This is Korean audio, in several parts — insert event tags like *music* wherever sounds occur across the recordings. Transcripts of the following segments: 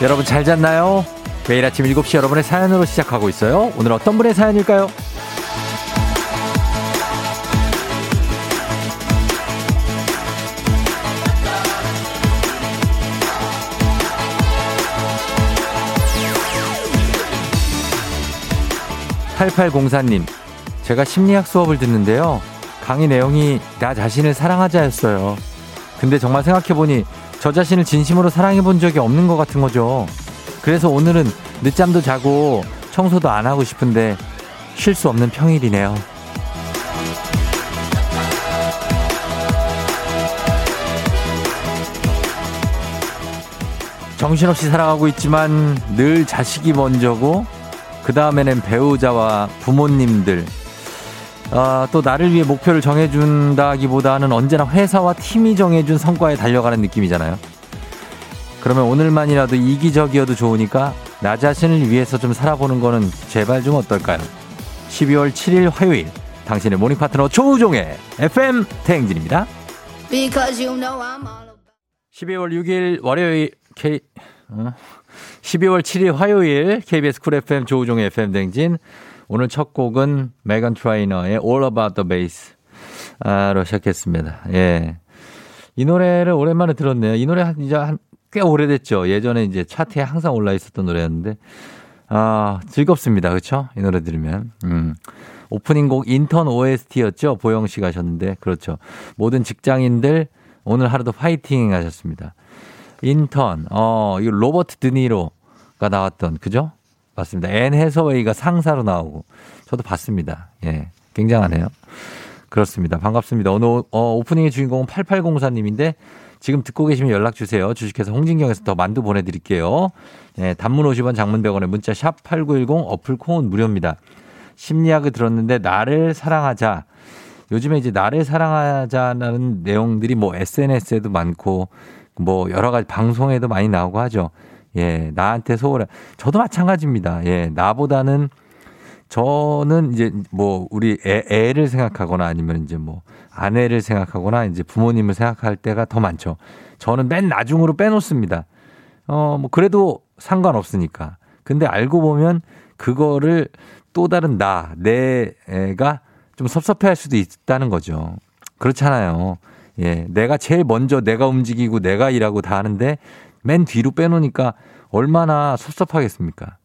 여러분 잘 잤나요? 매일 아침 7시 여러분의 사연으로 시작하고 있어요. 오늘 어떤 분의 사연일까요? 8804님, 제가 심리학 수업을 듣는데요. 강의 내용이 나 자신을 사랑하자였어요. 근데 정말 생각해보니 저 자신을 진심으로 사랑해 본 적이 없는 것 같은 거죠. 그래서 오늘은 늦잠도 자고 청소도 안 하고 싶은데 쉴 수 없는 평일이네요. 정신없이 살아가고 있지만 늘 자식이 먼저고 그 다음에는 배우자와 부모님들 아, 또 나를 위해 목표를 정해준다기보다는 언제나 회사와 팀이 정해준 성과에 달려가는 느낌이잖아요. 그러면 오늘만이라도 이기적이어도 좋으니까 나 자신을 위해서 좀 살아보는 거는 제발 좀 어떨까요? 12월 7일 화요일 당신의 morning 파트너 조우종의 FM 대행진입니다. 12월 6일 월요일 K 어? 12월 7일 화요일 KBS 쿨 FM 조우종의 FM 대행진 오늘 첫 곡은 메간 트라이너의 All About the Bass 로 시작했습니다. 예. 이 노래를 오랜만에 들었네요. 이 노래 이제 한 꽤 오래됐죠. 예전에 이제 차트에 항상 올라 있었던 노래였는데 아, 즐겁습니다. 그렇죠? 이 노래 들으면. 음. 오프닝 곡 인턴 OST였죠. 보영 씨가 하셨는데 그렇죠. 모든 직장인들 오늘 하루도 파이팅 하셨습니다. 인턴 어, 이거 로버트 드니로가 나왔던 그죠? 맞습니다. 앤 해서웨이가 상사로 나오고 저도 봤습니다. 예. 굉장하네요. 그렇습니다. 반갑습니다. 오늘 어, 오프닝의 주인공은 8804님인데 지금 듣고 계시면 연락 주세요. 주식회사 홍진경에서 더 만두 보내드릴게요. 예, 단문 50원 장문 100원에 문자 샵 8910 어플 콩은 무료입니다. 심리학을 들었는데 나를 사랑하자. 요즘에 이제 나를 사랑하자는 내용들이 뭐 SNS에도 많고 뭐 여러 가지 방송에도 많이 나오고 하죠. 예, 나한테 소홀해. 저도 마찬가지입니다. 예, 나보다는 저는 이제 뭐 우리 애, 애를 생각하거나 아니면 이제 뭐 아내를 생각하거나 이제 부모님을 생각할 때가 더 많죠. 저는 맨 나중으로 빼놓습니다. 어, 뭐 그래도 상관없으니까. 근데 알고 보면 그거를 또 다른 나, 내 애가 좀 섭섭해 할 수도 있다는 거죠. 그렇잖아요. 예. 내가 제일 먼저 내가 움직이고 내가 일하고 다 하는데 맨 뒤로 빼놓으니까 얼마나 섭섭하겠습니까?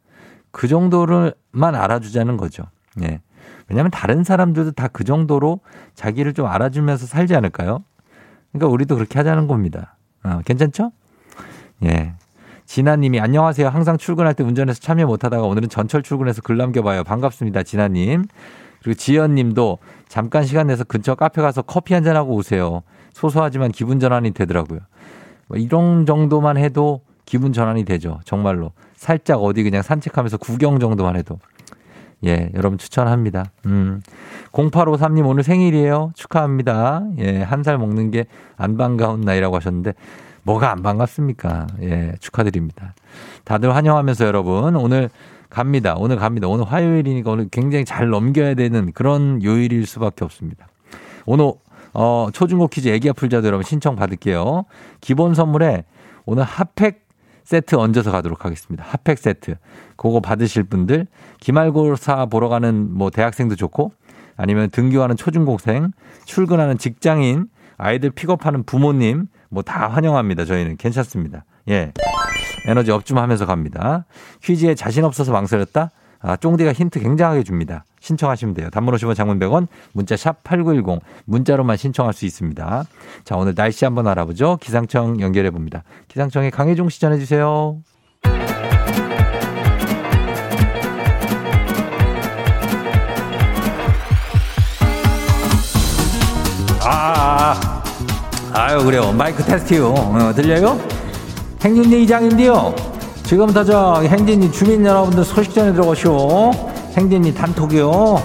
그 정도를만 알아주자는 거죠. 예. 왜냐하면 다른 사람들도 다 그 정도로 자기를 좀 알아주면서 살지 않을까요? 그러니까 우리도 그렇게 하자는 겁니다. 어, 괜찮죠? 예. 진아님이 안녕하세요. 항상 출근할 때 운전해서 참여 못하다가 오늘은 전철 출근해서 글 남겨봐요. 반갑습니다. 진아님. 그리고 지연님도 잠깐 시간 내서 근처 카페 가서 커피 한 잔 하고 오세요. 소소하지만 기분 전환이 되더라고요. 뭐 이런 정도만 해도 기분 전환이 되죠. 정말로. 살짝 어디 그냥 산책하면서 구경 정도만 해도. 예, 여러분 추천합니다. 음. 0853님 오늘 생일이에요. 축하합니다. 예, 한 살 먹는 게 안 반가운 나이라고 하셨는데 뭐가 안 반갑습니까? 예, 축하드립니다. 다들 환영하면서 여러분 오늘 갑니다. 오늘 갑니다. 오늘 화요일이니까 오늘 굉장히 잘 넘겨야 되는 그런 요일일 수밖에 없습니다. 오늘 어, 초중고 퀴즈 애기야 풀자도 여러분 신청 받을게요. 기본 선물에 오늘 핫팩 세트 얹어서 가도록 하겠습니다. 핫팩 세트. 그거 받으실 분들 기말고사 보러 가는 뭐 대학생도 좋고 아니면 등교하는 초중고생, 출근하는 직장인, 아이들 픽업하는 부모님 뭐 다 환영합니다. 저희는 괜찮습니다. 예. 에너지 업좀 하면서 갑니다. 퀴즈에 자신 없어서 망설였다? 아, 쫑디가 힌트 굉장하게 줍니다. 신청하시면 돼요. 단문 50원 장문 100원 문자 샵 8910 문자로만 신청할 수 있습니다. 자, 오늘 날씨 한번 알아보죠. 기상청 연결해 봅니다. 기상청에 강혜종 시 전해 주세요. 아, 아유 그래요. 마이크 테스트요. 어, 들려요? 행진리 이장인데요. 지금부터 저 행진리 주민 여러분들 소식 전해 들어가시오. 행진리 단톡이요.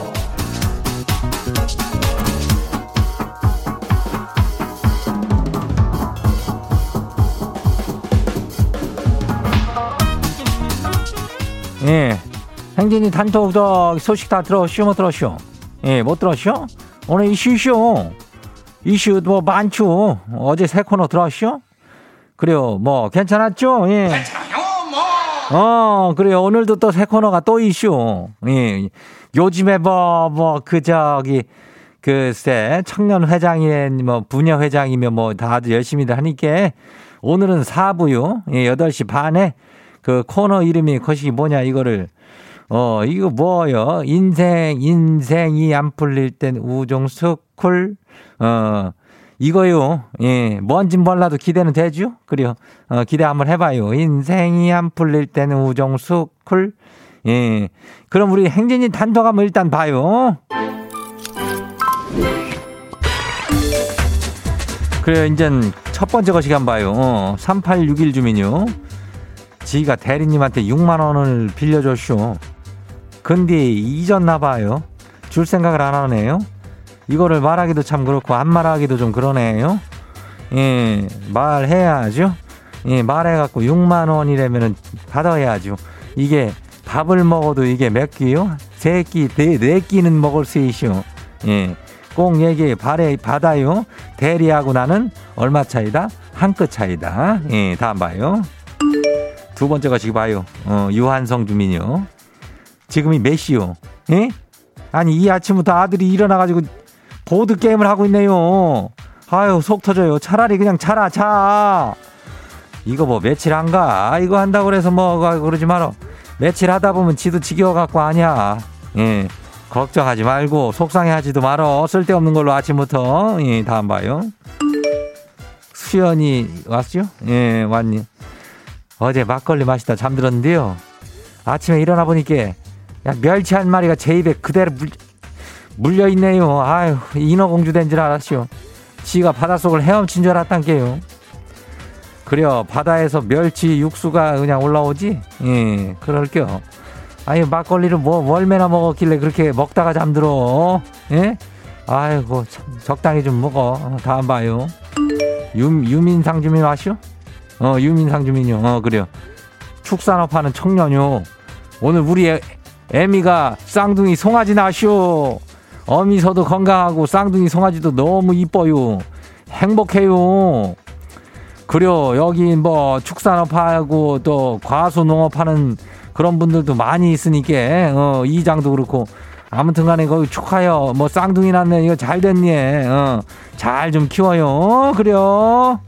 예. 행진이 단톡 저 소식 다 들었슈 못 들었슈? 예, 못 들었슈? 오늘 이슈쇼. 이슈 뭐 많죠. 어제 새 코너 들었슈? 그래요. 뭐 괜찮았죠? 예. 어, 그래요. 오늘도 또 새 코너가 또 이슈. 예. 요즘에 뭐, 뭐, 그, 저기, 글쎄, 청년 회장이, 뭐, 분야 회장이면 뭐, 다들 열심히들 하니까, 오늘은 4부요. 예, 8시 반에 그 코너 이름이 것이 뭐냐, 이거를. 어, 이거 뭐요? 인생, 인생이 안 풀릴 땐 우종 스쿨. 어, 이거요. 예, 뭔진 몰라도 기대는 되죠? 그래요. 어, 기대 한번 해봐요. 인생이 안 풀릴 때는 우종 스쿨. 예. 그럼 우리 행진이 단독 한번 일단 봐요. 그래요. 이젠 첫 번째 거 시간 봐요. 어, 3861 주민요. 지가 대리님한테 6만 원을 빌려줬쇼. 근데 잊었나 봐요. 줄 생각을 안 하네요. 이거를 말하기도 참 그렇고 안 말하기도 좀 그러네요. 예, 말해야죠. 예, 말해갖고 6만 원이라면은 받아야죠. 이게 밥을 먹어도 이게 몇 끼요? 세 끼, 네, 네 끼는 먹을 수 있쇼. 예. 꼭 얘기 발에 받아요. 대리하고 나는 얼마 차이다? 한 끗 차이다. 예, 다음 봐요. 두 번째 거 지금 봐요. 어, 유한성 주민요. 지금이 몇 시요? 예? 아니, 이 아침부터 아들이 일어나가지고 보드 게임을 하고 있네요. 아유, 속 터져요. 차라리 그냥 차라, 차. 이거 뭐 며칠 안 가. 이거 한다고 그래서 뭐 그러지 마라. 며칠 하다 보면 지도 지겨워 갖고 아니야. 예. 걱정하지 말고 속상해 하지도 말어. 쓸데없는 걸로 아침부터. 예, 다음 봐요. 수연이 왔죠? 예, 왔니? 어제 막걸리 마시다 잠들었는데요. 아침에 일어나 보니까 야, 멸치 한 마리가 제 입에 그대로 물, 물려있네요. 아유, 인어공주 된 줄 알았죠. 지가 바닷속을 헤엄친 줄 알았단 게요. 그래요. 바다에서 멸치 육수가 그냥 올라오지? 예, 그럴게요. 아유, 막걸리를 뭐, 얼마나 먹었길래 그렇게 먹다가 잠들어. 예? 아이고, 참, 적당히 좀 먹어. 다음 봐요. 유, 유민상 주민 아시오? 어, 유민상 주민요. 어, 그래요. 축산업 하는 청년요. 오늘 우리 애, 애미가 쌍둥이 송아지 나시오. 어미서도 건강하고 쌍둥이 송아지도 너무 이뻐요. 행복해요. 그래요. 여기 뭐 축산업 하고 또 과수 농업 하는 그런 분들도 많이 있으니까 어, 이장도 그렇고 아무튼 간에 거기 축하요. 뭐 쌍둥이 났네. 이거 잘 됐니? 어, 잘 좀 키워요. 그래요.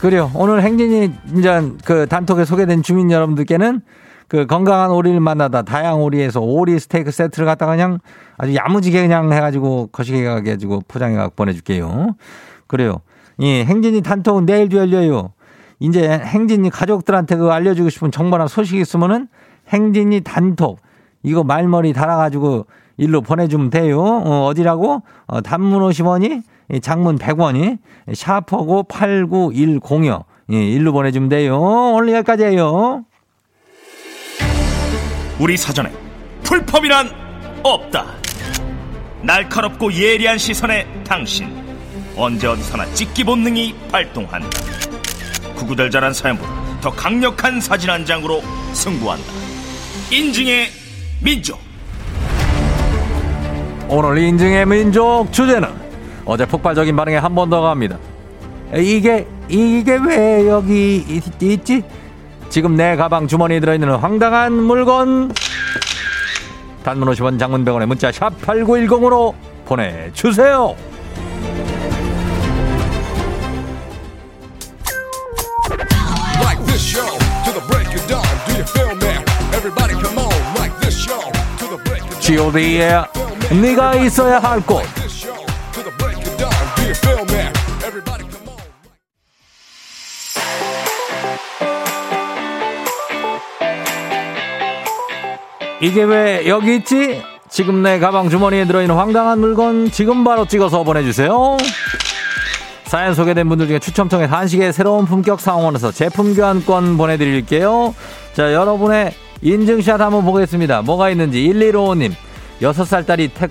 그래요. 오늘 행진이 이제 그 단톡에 소개된 주민 여러분들께는 그 건강한 오리를 만나다 다양 오리에서 오리 스테이크 세트를 갖다가 그냥 아주 야무지게 그냥 해가지고 거시게 가지고 포장해 갖고 보내줄게요. 그래요. 예, 행진이 단톡은 내일도 열려요. 이제 행진이 가족들한테 그 알려주고 싶은 정보나 소식 있으면은 행진이 단톡 이거 말머리 달아가지고 일로 보내주면 돼요. 어, 어디라고? 어, 단문 50원이 장문 100원이 샤퍼고 89106 예, 일로 보내주면 돼요. 오늘 여기까지예요. 우리 사전에 풀펌이란 없다. 날카롭고 예리한 시선에 당신 언제 어디서나 찍기 본능이 발동한다. 구구절절한 사연보다 더 강력한 사진 한 장으로 승부한다. 인증의 민족. 오늘 인증의 민족 주제는 어제 폭발적인 반응에 한 번 더 갑니다. 이게 이게 왜 여기 있, 있지? 지금 내 가방 주머니에 들어있는 황당한 물건. 단문 50원 장문 100원의 문자 샵 8910으로 보내주세요. G.O.D의 네가 있어야 할곳 이게 왜 여기 있지? 지금 내 가방 주머니에 들어있는 황당한 물건 지금 바로 찍어서 보내주세요. 사연 소개된 분들 중에 추첨 통해 한식의 새로운 품격 상황원에서 제품 교환권 보내드릴게요. 자, 여러분의 인증샷 한번 보겠습니다. 뭐가 있는지 1155님 6살 딸이 태,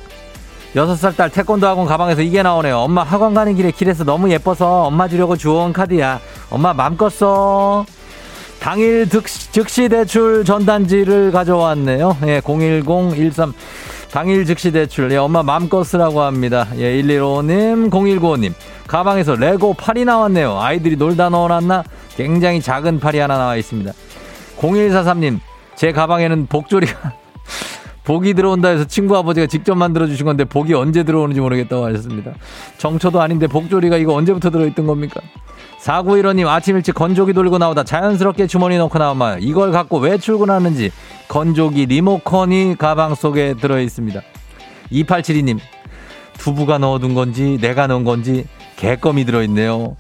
6살 딸 태권도 학원 가방에서 이게 나오네요. 엄마 학원 가는 길에 길에서 너무 예뻐서 엄마 주려고 주워온 카드야. 엄마 맘껏 써. 당일 즉시 대출 전단지를 가져왔네요. 예, 010-13. 당일 즉시 대출, 예, 엄마 맘껏 쓰라고 합니다. 예, 115님, 0195님. 가방에서 레고 팔이 나왔네요. 아이들이 놀다 넣어놨나? 굉장히 작은 팔이 하나 나와 있습니다. 0143님, 제 가방에는 복조리가 *laughs* 복이 들어온다 해서 친구 아버지가 직접 만들어 주신 건데 복이 언제 들어오는지 모르겠다고 하셨습니다. 정초도 아닌데 복조리가 이거 언제부터 들어있던 겁니까? 4915님 아침 일찍 건조기 돌고 나오다 자연스럽게 주머니 넣고 나오면 이걸 갖고 왜 출근하는지 건조기 리모컨이 가방 속에 들어있습니다. 2872님 두부가 넣어둔 건지 내가 넣은 건지 개껌이 들어있네요.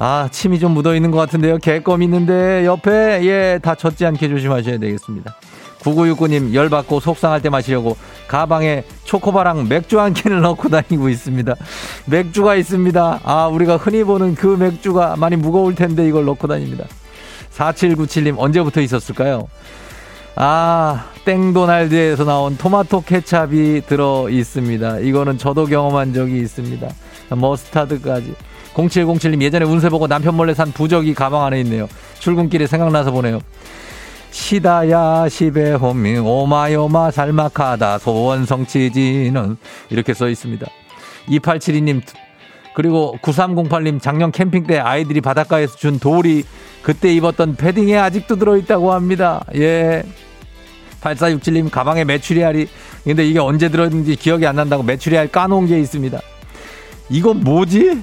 아 침이 좀 묻어있는 것 같은데요. 개껌 있는데 옆에 예 다 젖지 않게 조심하셔야 되겠습니다. 9969님 열받고 속상할 때 마시려고 가방에 초코바랑 맥주 한 캔을 넣고 다니고 있습니다. 맥주가 있습니다. 아, 우리가 흔히 보는 그 맥주가 많이 무거울 텐데 이걸 넣고 다닙니다. 4797님 언제부터 있었을까요? 아, 땡도날드에서 나온 토마토 케찹이 들어 있습니다. 이거는 저도 경험한 적이 있습니다. 머스타드까지. 0707님 예전에 운세 보고 남편 몰래 산 부적이 가방 안에 있네요. 출근길에 생각나서 보내요. 시다야 시베 호밍 오마요마 살막하다 소원 성취지는 이렇게 써 있습니다. 2872님 그리고 9308님 작년 캠핑 때 아이들이 바닷가에서 준 돌이 그때 입었던 패딩에 아직도 들어있다고 합니다. 예. 8467님 가방에 메추리알이 근데 이게 언제 들었는지 기억이 안 난다고 메추리알 까놓은 게 있습니다. 이건 뭐지?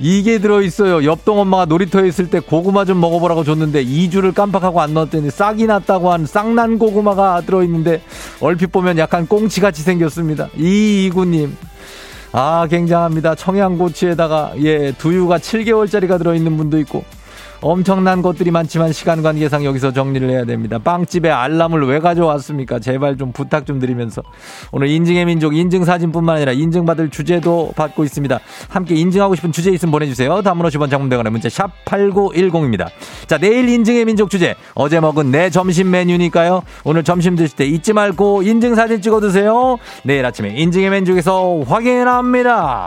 이게 들어있어요. 옆동 엄마가 놀이터에 있을 때 고구마 좀 먹어보라고 줬는데 2주를 깜빡하고 안 넣었더니 싹이 났다고 한 쌍난 고구마가 들어있는데 얼핏 보면 약간 꽁치같이 생겼습니다. 이이구님. 아, 굉장합니다. 청양고추에다가, 예, 두유가 7개월짜리가 들어있는 분도 있고, 엄청난 것들이 많지만 시간 관계상 여기서 정리를 해야 됩니다. 빵집에 알람을 왜 가져왔습니까? 제발 좀 부탁 좀 드리면서 오늘 인증의 민족 인증 사진뿐만 아니라 인증받을 주제도 받고 있습니다. 함께 인증하고 싶은 주제 있으면 보내주세요. 다음으로 10원 장문대관의 문자 샵 8910입니다. 자 내일 인증의 민족 주제 어제 먹은 내 점심 메뉴니까요. 오늘 점심 드실 때 잊지 말고 인증 사진 찍어 드세요. 내일 아침에 인증의 민족에서 확인합니다.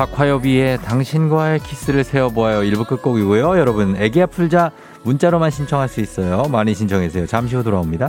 박화여비의 당신과의 키스를 세워보아요. 1부 끝곡이고요. 여러분, 애기야 풀자 문자로만 신청할 수 있어요. 많이 신청해주세요. 잠시 후 돌아옵니다.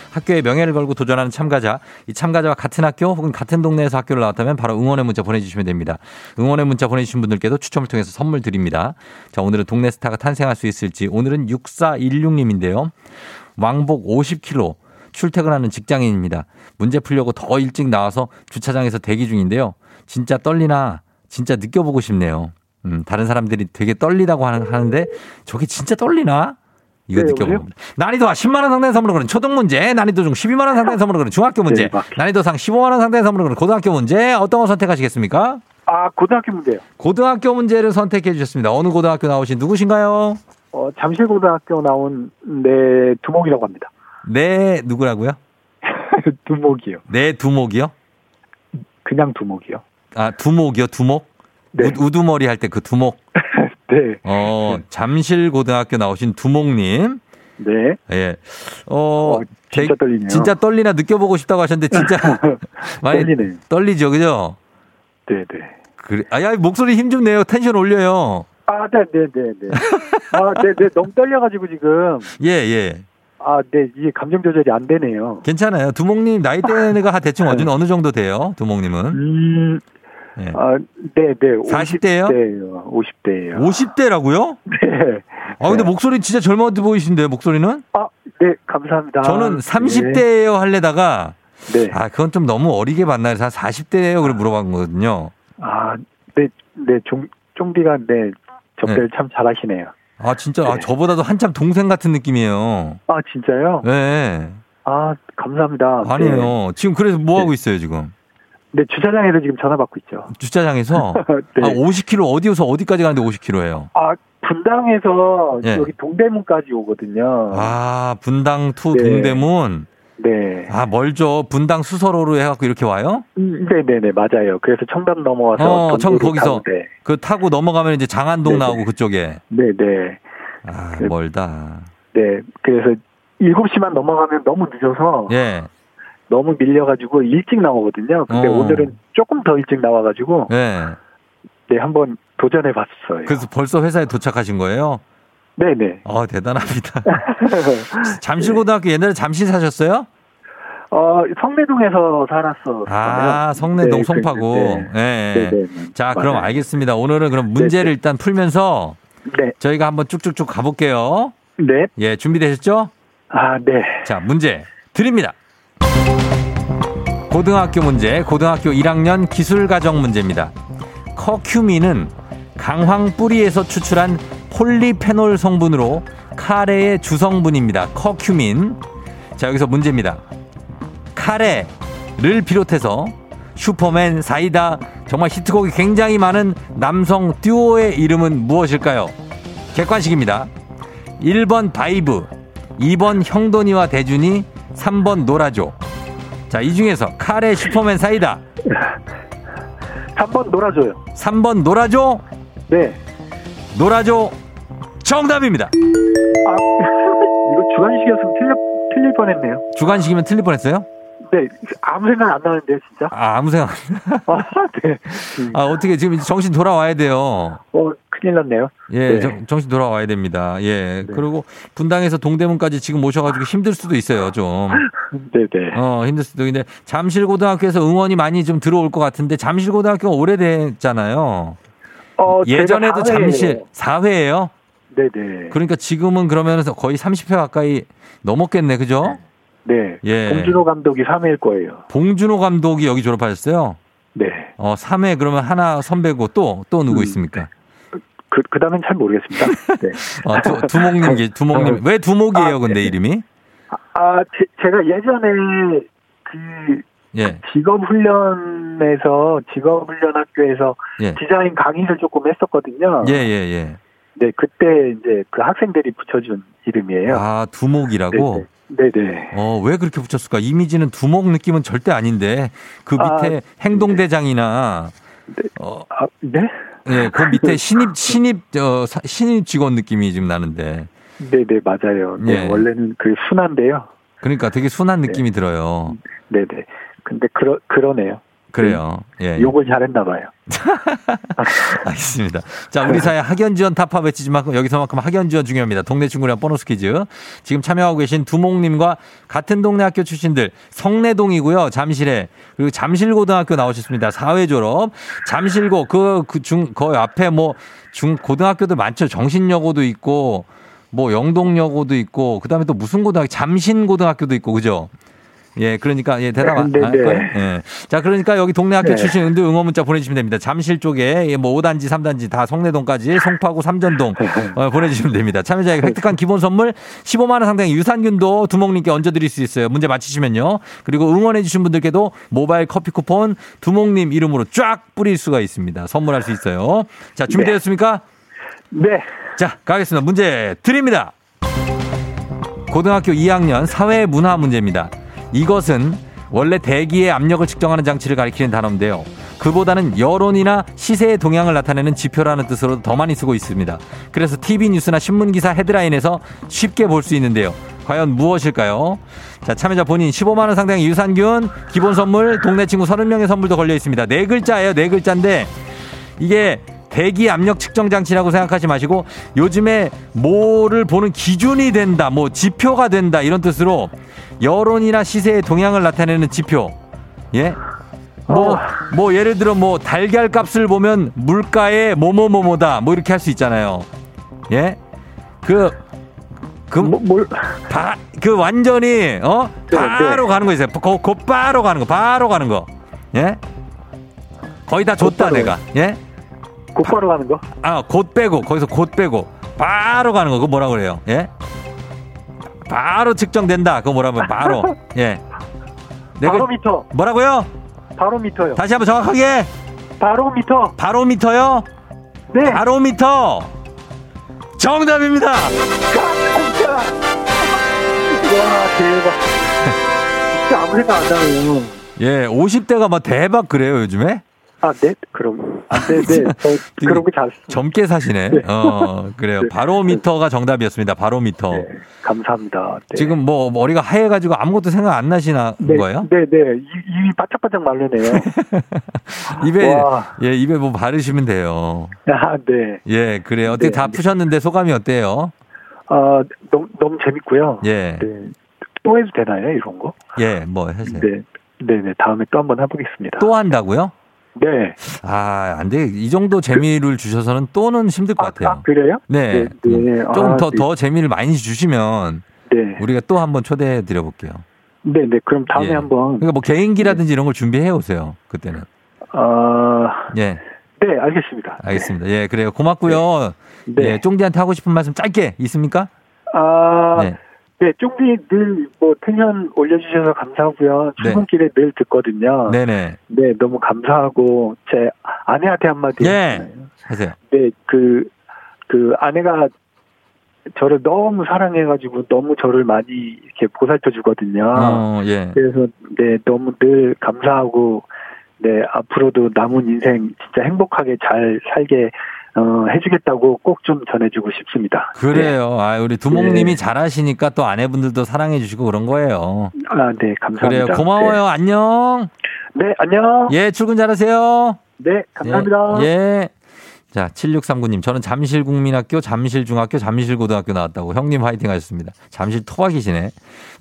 학교의 명예를 걸고 도전하는 참가자 이 참가자와 같은 학교 혹은 같은 동네에서 학교를 나왔다면 바로 응원의 문자 보내주시면 됩니다. 응원의 문자 보내주신 분들께도 추첨을 통해서 선물 드립니다. 자 오늘은 동네 스타가 탄생할 수 있을지 오늘은 6416님인데요. 왕복 50km 출퇴근하는 직장인입니다. 문제 풀려고 더 일찍 나와서 주차장에서 대기 중인데요. 진짜 떨리나 진짜 느껴보고 싶네요. 음, 다른 사람들이 되게 떨리다고 하는데 저게 진짜 떨리나? 이거 네, 느껴봅니다. 난이도가 10만원 상당의 선물을 그런 초등 문제, 난이도 중 12만원 상당의 선물을 그런 중학교 문제, 네, 난이도 상 15만원 상당의 선물을 그런 고등학교 문제, 어떤 거 선택하시겠습니까? 아, 고등학교 문제요. 고등학교 문제를 선택해 주셨습니다. 어느 고등학교 나오신 누구신가요? 어, 잠실고등학교 나온 내 두목이라고 합니다. 네, 누구라고요? *laughs* 두목이요. 네, 두목이요? 그냥 두목이요. 아, 두목이요, 두목? 네. 우, 우두머리 할 때 그 두목. *laughs* 네. 어, 잠실고등학교 나오신 두목님. 네. 예. 어, 어, 진짜 떨리네요. 진짜 떨리나 느껴보고 싶다고 하셨는데 진짜 *laughs* 많이 떨리네요. 떨리죠, 그죠? 네, 네. 그래. 아, 야, 목소리 힘 좀 내요. 텐션 올려요. 아, 네, 네, 네, 네. 아, 네, 네. 너무 떨려가지고 지금. 예, 예. 아, 네. 이게 감정 조절이 안 되네요. 괜찮아요. 두목님 나이대가 대충 어느, 어느 정도 돼요? 두목님은? 음, 예. 아, 네, 네. 40대예요? 50대예요. 50대예요. 50대라고요? 네. 아, 근데 목소리 진짜 젊어 보이신데요, 목소리는? 아, 네. 감사합니다. 저는 30대예요 할래다가 네. 네. 아, 그건 좀 너무 어리게 봤나요? 40대예요. 그래 물어본 거거든요. 아, 네, 네. 종, 쫑디가 네. 접대를 참 잘하시네요. 아, 진짜 아, 네. 저보다도 한참 동생 같은 느낌이에요. 아, 진짜요? 네. 아, 감사합니다. 네. 아니에요. 지금 그래서 뭐 하고 있어요, 지금? 네, 주차장에서 지금 전화 받고 있죠. 주차장에서 *laughs* 네. 아, 50km 어디서 어디까지 가는데 50km예요? 아, 분당에서 예. 여기 동대문까지 오거든요. 아, 분당 to 네. 동대문. 네. 아, 멀죠. 분당 수서로로 해 갖고 이렇게 와요? 음, 네네네, 맞아요. 그래서 청담 넘어와서. 어, 청 거기서 네. 그 타고 넘어가면 이제 장안동 네네. 나오고 그쪽에. 네네. 아, 그- 멀다. 네. 그래서 7시만 넘어가면 너무 늦어서 예. 너무 밀려가지고 일찍 나오거든요. 근데 어. 오늘은 조금 더 일찍 나와가지고 예. 네, 한번 도전해 봤어요. 그래서 벌써 회사에 도착하신 거예요? 네네. 어, 대단합니다. *laughs* 잠실고등학교 옛날에 잠실 사셨어요? 어, 성내동에서 살았었어요. 아, 성내동 네, 송파구. 네. 예. 네, 네, 네. 자, 그럼 맞아요. 알겠습니다. 오늘은 그럼 문제를 네, 네. 일단 풀면서 네. 저희가 한번 쭉쭉쭉 가볼게요. 네. 예, 준비되셨죠? 아, 네. 자, 문제 드립니다. 고등학교 문제, 고등학교 1학년 기술가정 문제입니다. 커큐민은 강황 뿌리에서 추출한 폴리페놀 성분으로 카레의 주성분입니다. 커큐민. 자, 여기서 문제입니다. 카레를 비롯해서 슈퍼맨, 사이다, 정말 히트곡이 굉장히 많은 남성 듀오의 이름은 무엇일까요? 객관식입니다. 1번 바이브, 2번 형돈이와 대준이, 3번 노라조. 자, 이 중에서 카레, 슈퍼맨, 사이다. 3번 노라조요. 3번 노라조, 네. 노라조 정답입니다. 아, *laughs* 이거 주관식이었으면 틀릴, 틀릴 뻔했네요. 주관식이면 틀릴 뻔했어요? 네. 아무 생각 안 나는데요, 진짜. 아, 아무 생각. *laughs* 아, 네. 아, 어떻게 지금 정신 돌아와야 돼요. 어, 큰일 났네요. 예, 네. 정, 정신 돌아와야 됩니다. 예. 그리고 분당에서 동대문까지 지금 모셔가지고 힘들 수도 있어요, 좀. 네네. *laughs* 어, 힘들 수도. 근데 잠실고등학교에서 응원이 많이 좀 들어올 것 같은데 잠실고등학교가 오래됐잖아요. 어, 예전에도 제가 잠실 4회예요. 네네. 그러니까 지금은 그러면 거의 30회 가까이 넘었겠네, 그죠? 네. 예. 봉준호 감독이 3회일 거예요. 봉준호 감독이 여기 졸업하셨어요. 네. 어, 3회 그러면 하나 선배고 또, 또 누구 음. 있습니까? 그, 그 다음엔 잘 모르겠습니다. 네. *laughs* 어, 두, 두목님, 계- 두목님. 왜 두목이에요, 아, 근데 네. 이름이? 아, 제, 제가 예전에 그 예, 직업훈련에서 직업훈련학교에서 예. 디자인 강의를 조금 했었거든요. 예, 예, 예. 네, 그때 이제 그 학생들이 붙여준 이름이에요. 아, 두목이라고? 네 네. 어, 왜 그렇게 붙였을까? 이미지는 두목 느낌은 절대 아닌데 그 밑에 아, 행동대장이나 어, 아, 네? 예, 그 밑에 신입 신입 어 사- 신입 직원 느낌이 지금 나는데. 네 네, 맞아요. 네, 예. 원래는 그 순한데요. 그러니까 되게 순한 느낌이 들어요. 네 네. 근데 그러, 그러네요. 그래요. 예. 욕을 잘했나 봐요. *laughs* 알겠습니다. 자, 우리 사회 학연 지원 타파 외치지만 여기서만큼 학연 지원 중요합니다. 동네 친구랑 보너스 퀴즈. 지금 참여하고 계신 두목님과 같은 동네 학교 출신들 성내동이고요. 잠실에 그리고 잠실고등학교 나오셨습니다. 사회 졸업. 잠실고 그그중 거의 앞에 뭐 중 고등학교도 많죠. 정신여고도 있고 뭐 영동여고도 있고 그다음에 또 무슨 고등학교 잠신고등학교도 있고 그죠? 예, 그러니까 예 대답 안 네, 네, 할까요? 네. 예. 자, 그러니까 여기 동네 학교 네. 출신 응들 응원 문자 보내주시면 됩니다. 잠실 쪽에 예, 뭐 5단지, 3단지 다 송내동까지 송파구 삼전동 *laughs* 어, 보내주시면 됩니다. 참여자에게 획득한 기본 선물 15만 원 상당의 유산균도 두목님께 얹어드릴 수 있어요. 문제 맞히시면요. 그리고 응원해주신 분들께도 모바일 커피 쿠폰 두목님 이름으로 쫙 뿌릴 수가 있습니다. 선물할 수 있어요. 자, 준비되셨습니까? 네. 자, 가겠습니다. 문제 드립니다. 고등학교 2학년 사회 문화 문제입니다. 이것은 원래 대기의 압력을 측정하는 장치를 가리키는 단어인데요. 그보다는 여론이나 시세의 동향을 나타내는 지표라는 뜻으로 더 많이 쓰고 있습니다. 그래서 TV 뉴스나 신문 기사 헤드라인에서 쉽게 볼 수 있는데요. 과연 무엇일까요? 자, 참여자 본인 15만 원 상당의 유산균, 기본 선물, 동네 친구 30명의 선물도 걸려 있습니다. 네 글자예요. 네 글자인데 이게 대기 압력 측정 장치라고 생각하지 마시고 요즘에 뭐를 보는 기준이 된다, 뭐 지표가 된다 이런 뜻으로 여론이나 시세의 동향을 나타내는 지표. 예? 뭐, 뭐 예를 들어 뭐 달걀 값을 보면 물가의 뭐뭐뭐뭐다 뭐 이렇게 할 수 있잖아요. 예? 그, 그, 뭐, 뭘, 바, 그 완전히 어 네, 바로 네. 가는 거 있어요. 고, 곧바로 가는 거, 바로 가는 거. 예? 거의 다 줬다. 내가. 예? 곧바로 가는 거? 아, 곧 빼고 거기서 곧 빼고 바로 가는 거. 그거 뭐라 그래요? 예? 바로 측정된다. 그거 뭐라 면 바로. *laughs* 예. 내가 바로미터. 뭐라고요? 바로미터요. 다시 한번 정확하게. 바로미터. 바로미터요? 네. 바로미터. 정답입니다. 진짜. 와, 대박. 진짜 아무 생각 안 나네요. 예, 50대가 막 대박 그래요, 요즘에? 아, 네? 그럼. 아, 네, 네. *laughs* 저, 그런 거 잘. 젊게 사시네. 어, 그래요. 네. 바로미터가 정답이었습니다. 바로미터. 네. 감사합니다. 네. 지금 뭐 머리가 하얘가지고 아무것도 생각 안 나시나 네, 거예요? 네, 네. 입- 입이 바짝바짝 마르네요. *laughs* 입에 와. 예 입에 뭐 바르시면 돼요. 아, 네. 예 그래요. 어떻게 네, 다 네. 푸셨는데 소감이 어때요? 아, 너무, 너무 재밌고요. 예 네. 또 해도 되나요, 이런 거? 예, 뭐 하세요. 네. 네, 네. 다음에 또 한번 해보겠습니다. 또 한다고요? 네. 아, 안 돼. 이 정도 재미를 주셔서는 또는 힘들 것 아, 같아요. 아, 그래요? 네. 네, 네. 조금 아, 더, 네. 더 재미를 많이 주시면 네. 우리가 또 한번 초대해 드려 볼게요. 네, 네. 그럼 다음에 예. 한번. 그러니까 뭐 개인기라든지 이런 걸 준비해 오세요. 그때는. 아, 예, 네, 알겠습니다. 알겠습니다. 예, 그래요. 고맙고요. 네. 예, 쫑디한테 하고 싶은 말씀 짧게 있습니까? 아, 네. 네, 쫑디 늘뭐 텐션 올려주셔서 감사하고요. 네. 출근길에 늘 듣거든요. 네. 네 네. 너무 감사하고 제 아내한테 한마디. 예. 해주세요. 하세요. 네, 그, 그 아내가 저를 너무 사랑해가지고 너무 저를 많이 이렇게 보살펴 주거든요. 어, 예. 그래서 네, 너무 늘 감사하고 네, 앞으로도 남은 인생 진짜 행복하게 잘 살게 어, 해주겠다고 꼭 좀 전해주고 싶습니다. 그래요. 아, 우리 두목님이 네. 잘하시니까 또 아내분들도 사랑해 주시고 그런 거예요. 네. 아, 네, 감사합니다. 그래요. 고마워요. 안녕. 네, 네, 안녕. 예, 출근 잘하세요. 네, 감사합니다. 예. 예. 자, 7639님. 저는 잠실국민학교, 잠실중학교, 잠실고등학교 나왔다고 형님 화이팅 하셨습니다. 잠실 토박이시네.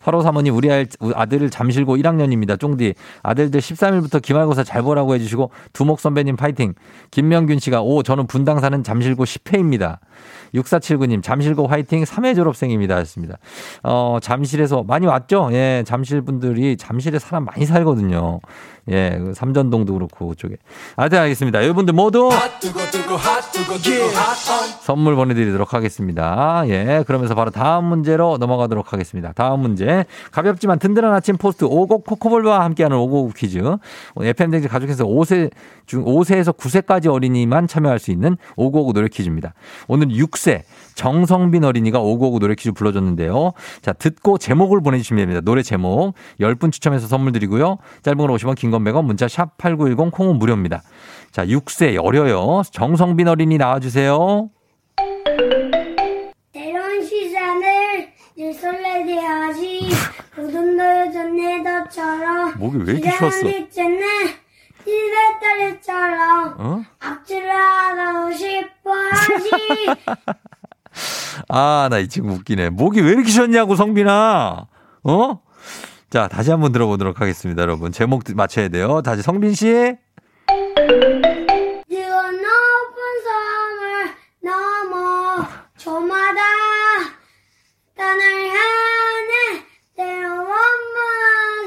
8호 사모님, 우리 아- 아들 잠실고 1학년입니다. 쫑디. 아들들 13일부터 기말고사 잘 보라고 해주시고, 두목 선배님 파이팅. 김명균 씨가, 오, 저는 분당 사는 잠실고 10회입니다. 6479님, 잠실고 화이팅 3회 졸업생입니다. 하셨습니다. 어, 잠실에서 많이 왔죠? 예, 잠실 분들이 잠실에 사람 많이 살거든요. 예, 그 삼전동도 그렇고 그쪽에. 하여튼 알겠습니다. 여러분들 모두 선물 보내드리도록 하겠습니다. 예, 그러면서 바로 다음 문제로 넘어가도록 하겠습니다. 다음 문제. 가볍지만 든든한 아침 포스트 오곡 코코볼과 함께하는 오곡 퀴즈. FM댕지 가족에서 5세 중 5세에서 9세까지 어린이만 참여할 수 있는 오곡 노래 퀴즈입니다. 오늘 6세 정성빈 어린이가 오곡 노래 퀴즈 불러줬는데요. 자, 듣고 제목을 보내주시면 됩니다. 노래 제목 10분 추첨해서 선물 드리고요. 짧은 걸 오시면 긴건 100원 문자 샵 8910 콩은 무료입니다. 자, 6세 어려요. 정성빈 어린이 나와주세요. 때론 시간을 늘 설레게 하지 모든 너여전 너처럼 목이 왜 이렇게 쉬었어? 이제는 집에 딸처럼 어? 악질을 하고 싶어 하지 아, 나 이 친구 웃기네. 목이 왜 이렇게 쉬었냐고, 성빈아. 어? 자, 다시 한번 들어보도록 하겠습니다, 여러분. 제목 맞춰야 돼요. 다시 성빈 씨. 뜨거운 높은 섬을 넘어 저마다 땅을 향해 때로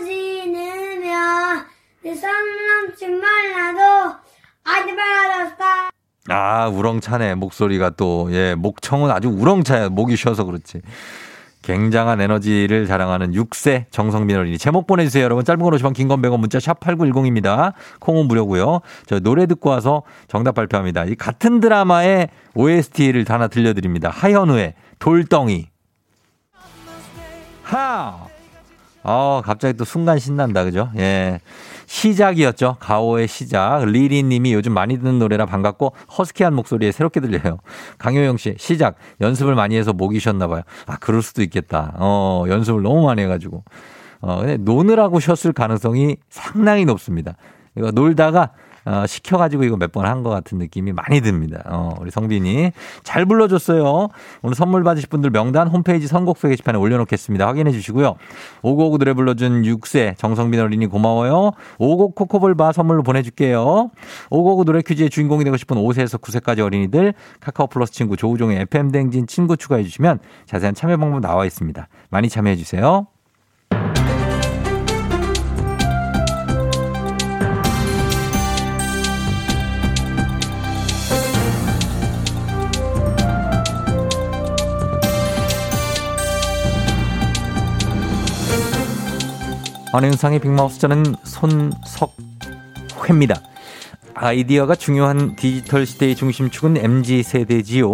원무너지느며 내손 넘지 말라도 아직 말았다 아, 우렁차네. 목소리가 또, 예, 목청은 아주 우렁차요. 목이 쉬어서 그렇지. 굉장한 에너지를 자랑하는 6세 정성빈 어린이. 제목 보내주세요, 여러분. 짧은 걸 오시면 긴건 100원 문자 샵 8910입니다. 콩은 무료고요. 저 노래 듣고 와서 정답 발표합니다. 이 같은 드라마의 OST를 하나 들려드립니다. 하현우의 돌덩이. 하! 어, 갑자기 또 순간 신난다, 그죠? 예. 시작이었죠. 가오의 시작. 리리 님이 요즘 많이 듣는 노래라 반갑고 허스키한 목소리에 새롭게 들려요. 강효영 씨, 시작. 연습을 많이 해서 목이 쉬었나 봐요. 아, 그럴 수도 있겠다. 어, 연습을 너무 많이 해가지고. 어, 근데 노느라고 쉬었을 가능성이 상당히 높습니다. 이거 놀다가 어, 시켜가지고 이거 몇 번 한 것 같은 느낌이 많이 듭니다. 어, 우리 성빈이 잘 불러줬어요. 오늘 선물 받으실 분들 명단 홈페이지 선곡표 게시판에 올려놓겠습니다. 확인해 주시고요. 오곡 노래 불러준 6세 정성빈 어린이 고마워요. 오곡 코코볼바 선물로 보내줄게요. 오곡 노래 퀴즈의 주인공이 되고 싶은 5세에서 9세까지 어린이들 카카오 플러스 친구 조우종의 FM 댕진 친구 추가해 주시면 자세한 참여 방법 나와 있습니다. 많이 참여해 주세요. 안현상의 빅마우스 저는 손석회입니다. 아이디어가 중요한 디지털 시대의 중심축은 MZ세대지요.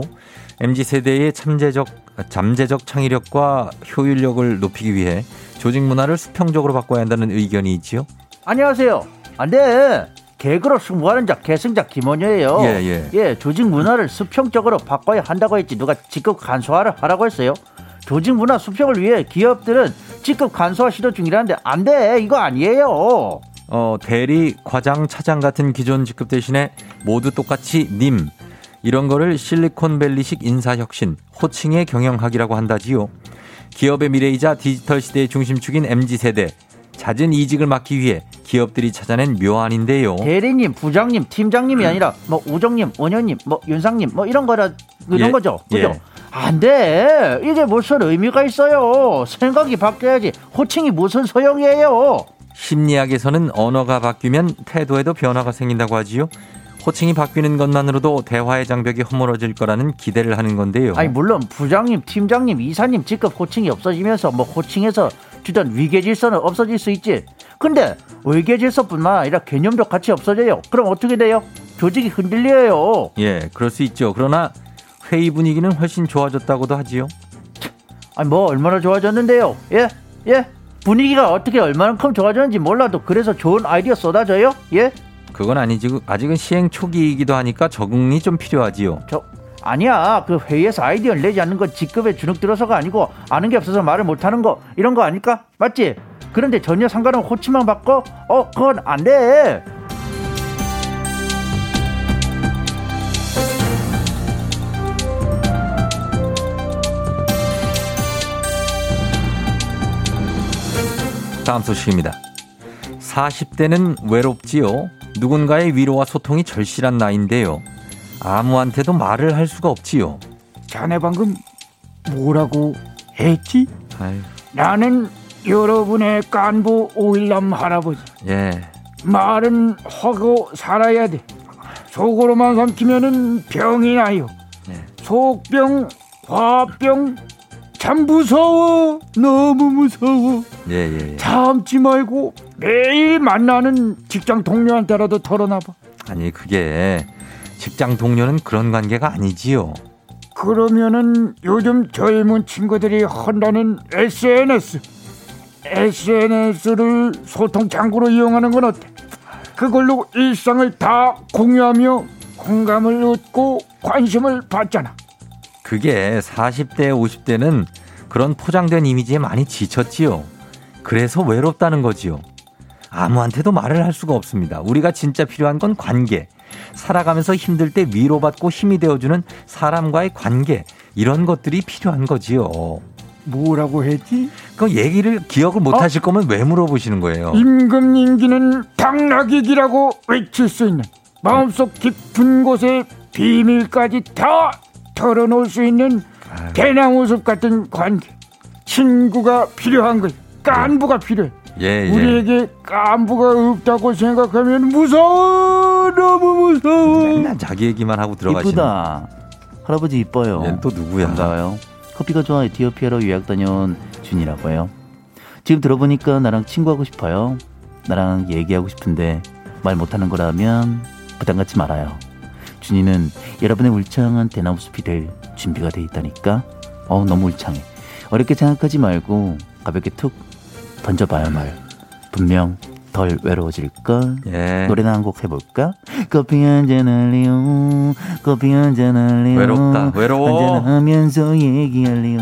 MZ세대의 참재적, 잠재적 창의력과 효율력을 높이기 위해 조직 문화를 수평적으로 바꿔야 한다는 의견이 있지요. 안녕하세요. 안 돼. 개그로 승부하는 자 계승자 김원효예요. 예, 예. 조직 문화를 수평적으로 바꿔야 한다고 했지 누가 직급 간소화를 하라고 했어요. 조직 문화 수평을 위해 기업들은 직급 간소화 시도 중이라는데 안 돼. 이거 아니에요. 어, 대리, 과장, 차장 같은 기존 직급 대신에 모두 똑같이 님. 이런 거를 실리콘밸리식 인사혁신, 호칭의 경영학이라고 한다지요. 기업의 미래이자 디지털 시대의 중심축인 MZ세대. 잦은 이직을 막기 위해 기업들이 찾아낸 묘안인데요. 대리님, 부장님, 팀장님이 아니라 뭐 우정님, 원현님, 뭐 윤상님 뭐 이런 거라 이런 예, 거죠. 그죠? 예. 안 돼. 이게 무슨 의미가 있어요. 생각이 바뀌어야지. 호칭이 무슨 소용이에요. 심리학에서는 언어가 바뀌면 태도에도 변화가 생긴다고 하지요. 호칭이 바뀌는 것만으로도 대화의 장벽이 허물어질 거라는 기대를 하는 건데요. 아니 물론 부장님, 팀장님, 이사님 직급 호칭이 없어지면서 뭐 호칭에서 주던 위계 질서는 없어질 수 있지. 근데 위계 질서뿐만 아니라 개념도 같이 없어져요. 그럼 어떻게 돼요? 조직이 흔들려요. 예, 그럴 수 있죠. 그러나 회의 분위기는 훨씬 좋아졌다고도 하지요. 아니 뭐 얼마나 좋아졌는데요? 예? 예? 분위기가 어떻게 얼마만큼 좋아졌는지 몰라도 그래서 좋은 아이디어 쏟아져요? 예? 그건 아니지. 아직은 시행 초기이기도 하니까 적응이 좀 필요하지요. 저 아니야 그 회의에서 아이디어를 내지 않는 건 직급에 주눅 들어서가 아니고 아는 게 없어서 말을 못하는 거 이런 거 아닐까 맞지? 그런데 전혀 상관없는 호칭만 바꿔? 어 그건 안 돼. 다음 소식입니다. 40대는 외롭지요. 누군가의 위로와 소통이 절실한 나이인데요. 아무한테도 말을 할 수가 없지요. 자네 방금 뭐라고 했지? 아유, 나는 여러분의 깐부 오일남 할아버지. 예. 말은 하고 살아야 돼. 속으로만 삼키면은 병이 나요. 네. 속병, 화병, 참 무서워. 너무 무서워. 예, 예, 예. 참지 말고 매일 만나는 직장 동료한테라도 털어놔봐. 아니, 그게 직장 동료는 그런 관계가 아니지요. 그러면은 요즘 젊은 친구들이 한다는 SNS. SNS를 소통 창구로 이용하는 건 어때? 그걸로 일상을 다 공유하며 공감을 얻고 관심을 받잖아. 그게 40대, 50대는 그런 포장된 이미지에 많이 지쳤지요. 그래서 외롭다는 거지요. 아무한테도 말을 할 수가 없습니다. 우리가 진짜 필요한 건 관계. 살아가면서 힘들 때 위로받고 힘이 되어주는 사람과의 관계. 이런 것들이 필요한 거지요. 뭐라고 했지? 그 얘기를 기억을 못 어? 하실 거면 왜 물어보시는 거예요? 임금님기는 당나귀기라고 외칠 수 있는 마음속 깊은 곳에 비밀까지 다 털어놓을 수 있는 대나무숲 같은 관계. 친구가 필요한 거야. 깐부가 필요해. 예, 예. 우리에게 깐부가 없다고 생각하면 무서워. 너무 무서워. 맨날 자기 얘기만 하고 들어가시는. 이쁘다. 할아버지 이뻐요. 얘는 또 누구야? 반가워요. 커피가 좋아 에티오피아로 유학 다녀온 준이라고 해요. 지금 들어보니까 나랑 친구하고 싶어요. 나랑 얘기하고 싶은데 말 못하는 거라면 부담 갖지 말아요. 준이는 여러분의 울창한 대나무 숲이 될 준비가 돼 있다니까. 어 너무 울창해. 어렵게 생각하지 말고 가볍게 툭 던져봐요 말. 분명 덜 외로워질걸. 예. 노래나 한 곡 해볼까? 커피 한잔 할래요. 커피 한잔 할래요. 외롭다, 외로워. 한잔 하면서 얘기할래요.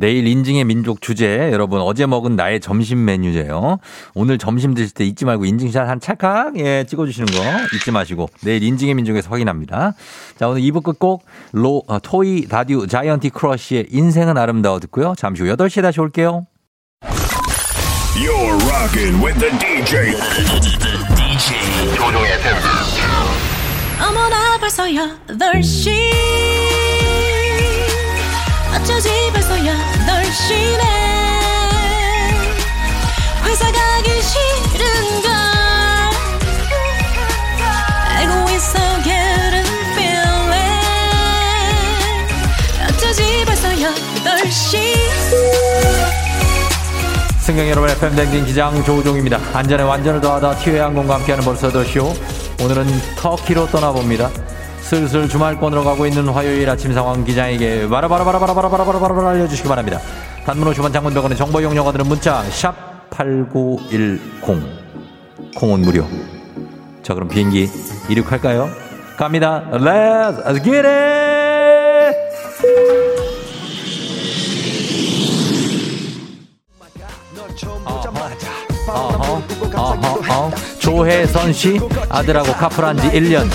내일 인증의 민족 주제 여러분 어제 먹은 나의 점심 메뉴제요. 오늘 점심 드실 때 잊지 말고 인증샷 한 찰칵 예 찍어주시는 거 잊지 마시고 내일 인증의 민족에서 확인합니다. 자 오늘 2부 끝곡 로 어, 토이 다듀 자이언티 크러쉬의 인생은 아름다워 듣고요. 잠시 후 8시에 다시 올게요. You're rocking with the DJ. DJ 조우종의 FM. 어머나 벌써 8시 어쩌지 벌써 8시네 회사 가기 싫은 걸 알고 있어 getting feeling 어쩌지 벌써 8시 승경 여러분의 팬댕진 기장 조우종입니다. 안전에 완전을 더하다 티웨이 항공과 함께하는 벌써 더쇼. 오늘은 터키로 떠나봅니다. 슬슬 주말권으로 가고 있는 화요일 아침 상황 기장에게 바라바라바라바라바라바라바라 알려주시기 바랍니다. 단문 50원 장문병원의 정보 이용료가들은 문자 샵 8910 콩은 무료. 자 그럼 비행기 이륙할까요? 갑니다. Let's get it! 어허, 어허, 어허. 조혜선 씨 아들하고 카풀한 지 1년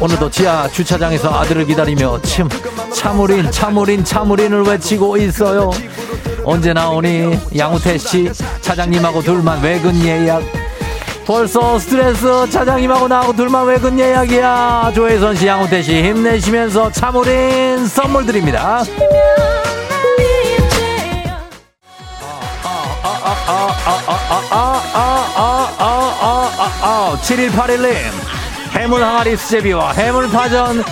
오늘도 지하 주차장에서 아들을 기다리며 침 차무린 차무린 차무린을 외치고 있어요 언제 나오니 양우태 씨 차장님하고 둘만 외근 예약 벌써 스트레스 차장님하고 나하고 둘만 외근 예약이야 조혜선 씨 양우태 씨 힘내시면서 차무린 선물 드립니다 아, 7181님 해물 항아리 수제비와 해물 파전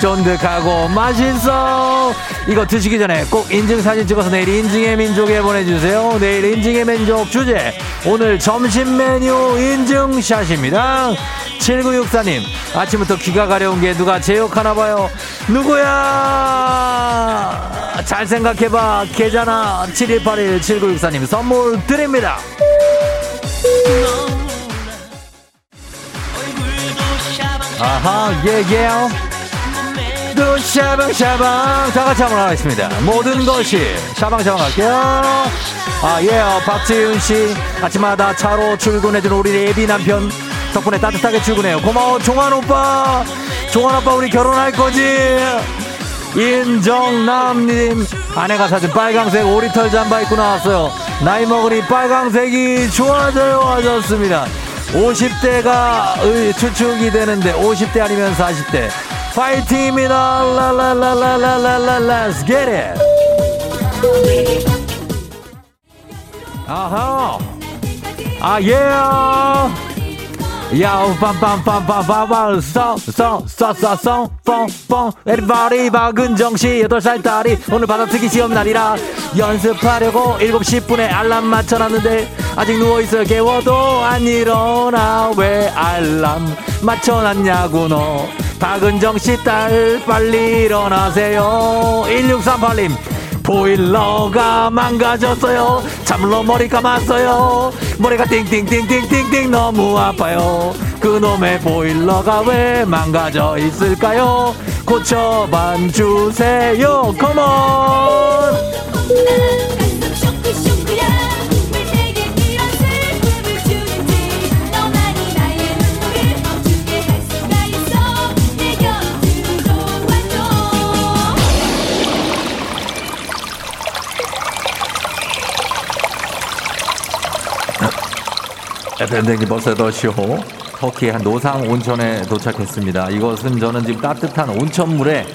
쫀득하고 맛있어. 이거 드시기 전에 꼭 인증사진 찍어서 내일 인증의 민족에 보내주세요. 내일 인증의 민족 주제. 오늘 점심 메뉴 인증샷입니다. 7964님 아침부터 귀가 가려운 게 누가 제 욕하나 봐요. 누구야? 잘 생각해봐. 계좌나 7181 7964님 선물 드립니다 아하 예 예 또 샤방샤방. 다 같이 한번 하겠습니다. 모든 것이 샤방샤방 할게요. 아 예 박지윤 씨 아침마다 차로 출근해주는 우리 예비 남편. 덕분에 따뜻하게 출근해요. 고마워 종환 오빠. 종환 오빠 우리 결혼할 거지. 인정남님. 아내가 사준 빨강색 오리털 잠바 입고 나왔어요. 나이 먹으니 빨강색이 좋아져요. 하셨습니다 50대가 추측이 되는데 50대 아니면 40대. 파이팅입니다. 라라라라라라라. Let's get it. 아하. 아, 예. 야우 빰빰빰빰빰빰. 썽썽썽썽 뻥뻥. 에리바리 박은정 씨 8살 딸이 오늘 받아쓰기 시험 날이라 연습하려고 7시 10분에 알람 맞춰놨는데 아직 누워있어 깨워도 안 일어나 왜 알람 맞춰놨냐고 너 박은정 씨 딸 빨리 일어나세요 1638님 보일러가 망가졌어요. 잠로 머리 감았어요. 머리가 띵띵띵띵띵띵 너무 아파요. 그놈의 보일러가 왜 망가져 있을까요? 고쳐반 주세요. 컴온! FM댕기 벌써 8시호 터키의 한 노상 온천에 도착했습니다. 이것은 저는 지금 따뜻한 온천물에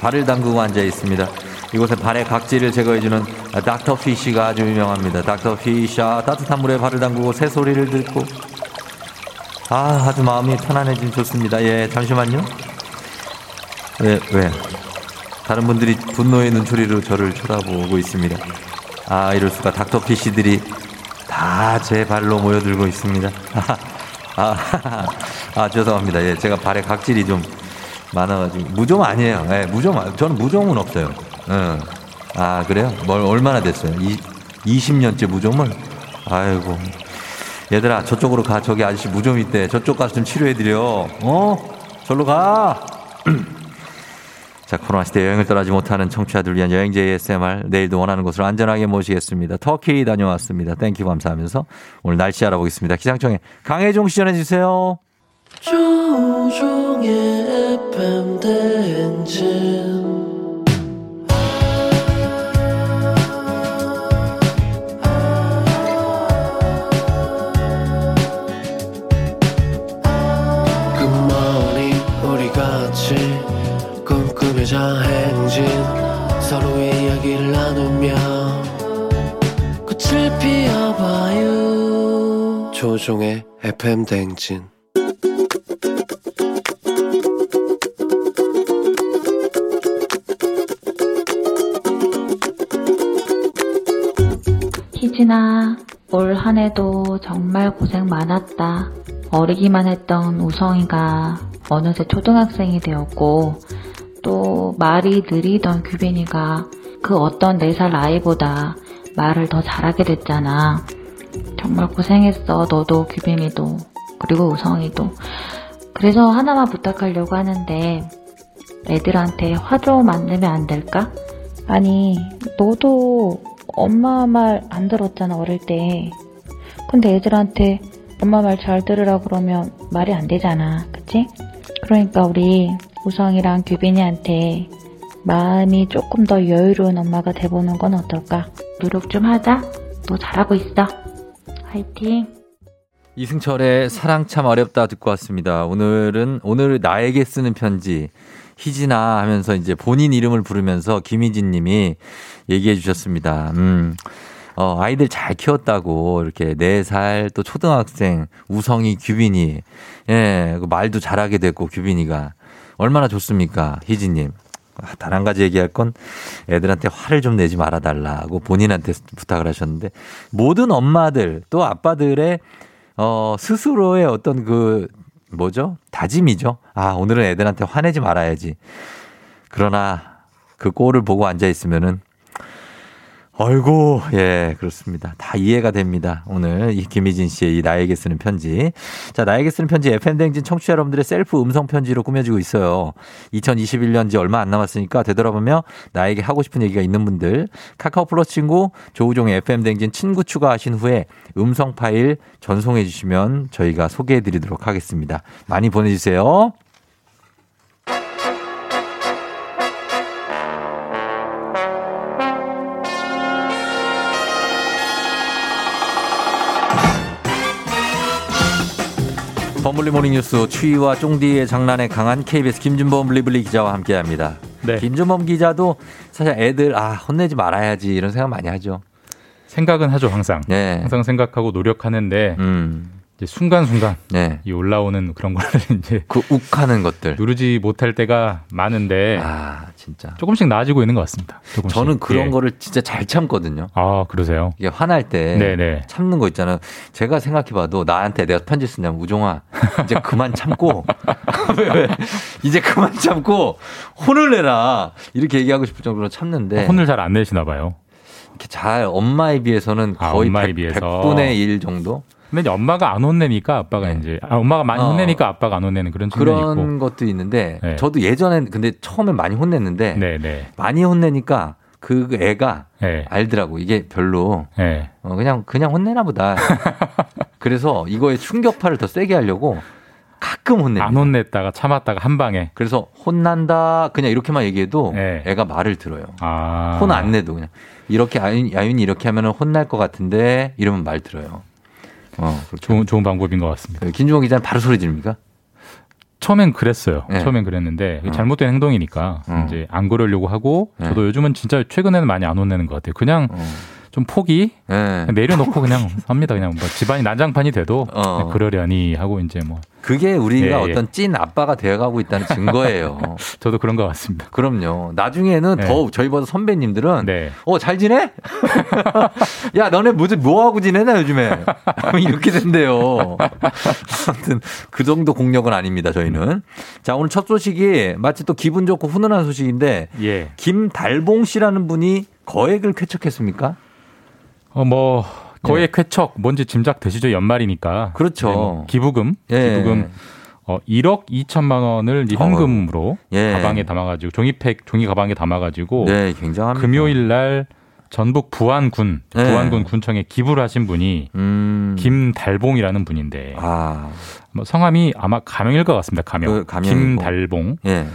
발을 담그고 앉아 있습니다. 이곳에 발의 각질을 제거해주는 닥터 피쉬가 아주 유명합니다. 닥터 피쉬아 따뜻한 물에 발을 담그고 새소리를 듣고 아 아주 마음이 편안해지면 좋습니다. 예 잠시만요. 왜 왜? 다른 분들이 분노의 눈초리로 저를 쳐다보고 있습니다. 아 이럴 수가 닥터 피쉬들이 다 제 발로 모여들고 있습니다. *laughs* 아, 아, 죄송합니다. 예, 제가 발에 각질이 좀 많아가지고. 무좀 아니에요. 예, 무좀, 저는 무좀은 없어요. 예. 아, 그래요? 뭘, 얼마나 됐어요? 이, 20년째 무좀을? 아이고. 얘들아, 저쪽으로 가. 저기 아저씨 무좀 있대. 저쪽 가서 좀 치료해드려. 어? 절로 가! *clears throat* 자, 코로나 시대 여행을 떠나지 못하는 청취자들 위한 여행제 ASMR 내일도 원하는 곳으로 안전하게 모시겠습니다. 터키 다녀왔습니다. Thank you 감사하면서 오늘 날씨 알아보겠습니다. 기상청에 강혜종 씨 전해 주세요. 조우종의 FM 대행진 조종의 FM 대행진 희진아, 올 한 해도 정말 고생 많았다. 어리기만 했던 우성이가 어느새 초등학생이 되었고, 또 말이 느리던 규빈이가 그 어떤 네살 아이보다 말을 더 잘하게 됐잖아. 정말 고생했어, 너도 규빈이도, 그리고 우성이도. 그래서 하나만 부탁하려고 하는데, 애들한테 화 좀 안 내면 안 될까? 아니, 너도 엄마 말 안 들었잖아, 어릴 때. 근데 애들한테 엄마 말 잘 들으라 그러면 말이 안 되잖아. 그치? 그러니까 우리 우성이랑 규빈이한테 마음이 조금 더 여유로운 엄마가 돼보는 건 어떨까? 노력 좀 하자. 너 잘하고 있어. 화이팅! 이승철의 사랑 참 어렵다 듣고 왔습니다. 오늘은 오늘 나에게 쓰는 편지 희진아 하면서 이제 본인 이름을 부르면서 김희진 님이 얘기해 주셨습니다. 음. 어, 아이들 잘 키웠다고 이렇게 4살 또 초등학생 우성이 규빈이 예, 그 말도 잘하게 됐고 규빈이가 얼마나 좋습니까? 희진 님. 아, 단한 가지 얘기할 건 애들한테 화를 좀 내지 말아 달라고 본인한테 부탁을 하셨는데 모든 엄마들 또 아빠들의 어, 스스로의 어떤 그, 뭐죠? 다짐이죠. 아, 오늘은 애들한테 화내지 말아야지. 그러나 그 꼴을 보고 앉아 있으면은 어이구, 예, 그렇습니다. 다 이해가 됩니다. 오늘 이 김희진 씨의 이 나에게 쓰는 편지. 자, 나에게 쓰는 편지 FM댕진 청취자 여러분들의 셀프 음성 편지로 꾸며지고 있어요. 2021년지 얼마 안 남았으니까 되돌아보며 나에게 하고 싶은 얘기가 있는 분들 카카오 플러스 친구 조우종의 FM댕진 친구 추가하신 후에 음성 파일 전송해 주시면 저희가 소개해 드리도록 하겠습니다. 많이 보내주세요. 버블리 모닝 뉴스 추위와 쫑디의 장난에 강한 KBS 김준범 블리블리 기자와 함께합니다. 네. 김준범 기자도 사실 애들 아 혼내지 말아야지 이런 생각 많이 하죠. 생각은 하죠 항상. 네. 항상 생각하고 노력하는데 음. 순간순간 네. 이 올라오는 그런 거를 *laughs* 이제 그 욱하는 것들. 누르지 못할 때가 많은데 아, 진짜. 조금씩 나아지고 있는 것 같습니다. 조금씩. 저는 그런 예. 거를 진짜 잘 참거든요. 아 그러세요? 이게 화날 때 네네. 참는 거 있잖아요. 제가 생각해봐도 나한테 내가 편지 쓰냐면 우종아 이제 그만 참고 *laughs* 왜, 왜? 이제 그만 참고 혼을 내라 이렇게 얘기하고 싶을 정도로 참는데 혼을 잘 안 내시나 봐요. 이렇게 잘 엄마에 비해서는 아, 거의 엄마에 100, 비해서. 100분의 1 정도 근데 이제 엄마가 안 혼내니까 아빠가 네. 이제 아, 엄마가 많이 어. 혼내니까 아빠가 안 혼내는 그런 측면이 그런 있고. 것도 있는데 네. 저도 예전엔 근데 처음에 많이 혼냈는데 네네. 많이 혼내니까 그 애가 네. 알더라고 이게 별로 네. 어, 그냥 그냥 혼내나 보다. *laughs* 그래서 이거에 충격파를 더 세게 하려고 가끔 혼냅니다. 안 혼냈다가 참았다가 한 방에. 그래서 혼난다 그냥 이렇게만 얘기해도 네. 애가 말을 들어요. 아. 혼안 내도 그냥 이렇게 아윤, 야윤이 이렇게 하면 혼날 것 같은데 이러면 말 들어요. 어, 좋은 좋은 방법인 것 같습니다. 김주원 기자는 바로 소리 지릅니까? 처음엔 그랬어요. 네. 처음엔 그랬는데 어. 잘못된 행동이니까 어. 이제 안 그러려고 하고 네. 저도 요즘은 진짜 최근에는 많이 안 혼내는 것 같아요. 그냥 어. 좀 포기 네. 그냥 내려놓고 그냥 합니다. 그냥 뭐 집안이 난장판이 돼도 어. 그러려니 하고 이제 뭐 그게 우리가 예, 예. 어떤 찐 아빠가 되어가고 있다는 증거예요. *laughs* 저도 그런 것 같습니다. 그럼요. 나중에는 네. 더 저희보다 선배님들은 네. 어잘 지내? *laughs* 야 너네 무슨 뭐 하고 지내나 요즘에 *laughs* 이렇게 된대요. 아무튼 그 정도 공력은 아닙니다 저희는. 자 오늘 첫 소식이 마치 또 기분 좋고 훈훈한 소식인데 예. 김달봉 씨라는 분이 거액을 쾌척했습니까? 어뭐 거의 쾌척 뭔지 짐작되시죠? 연말이니까. 네. 그렇죠. 이제 뭐 기부금, 예. 기부금 어 1억 2천만 원을 이제 현금으로 예. 가방에 담아가지고 종이팩 종이 가방에 담아가지고 네 굉장합니다. 금요일 날 전북 부안군 네. 부안군 군청에 기부를 하신 분이 음. 김달봉이라는 분인데 아뭐 성함이 아마 가명일 것 같습니다. 가명. 그. 김달봉. 예.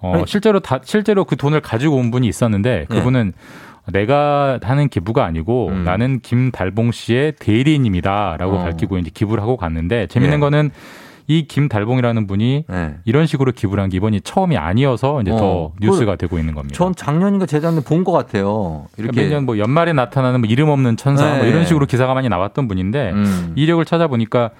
어. 실제로 다 실제로 그 돈을 가지고 온 분이 있었는데 네. 그분은 내가 하는 기부가 아니고 음. 나는 김달봉 씨의 대리인입니다라고 어. 밝히고 이제 기부를 하고 갔는데 재밌는 예. 거는 이 김달봉이라는 분이 네. 이런 식으로 기부를 한 게 이번이 처음이 아니어서 이제 어. 더 뉴스가 되고 있는 겁니다. 전 작년인가 재작년에 본 것 같아요. 이렇게 매년 뭐 연말에 나타나는 뭐 이름 없는 천사 뭐 네. 이런 식으로 기사가 많이 나왔던 분인데 음. 이력을 찾아보니까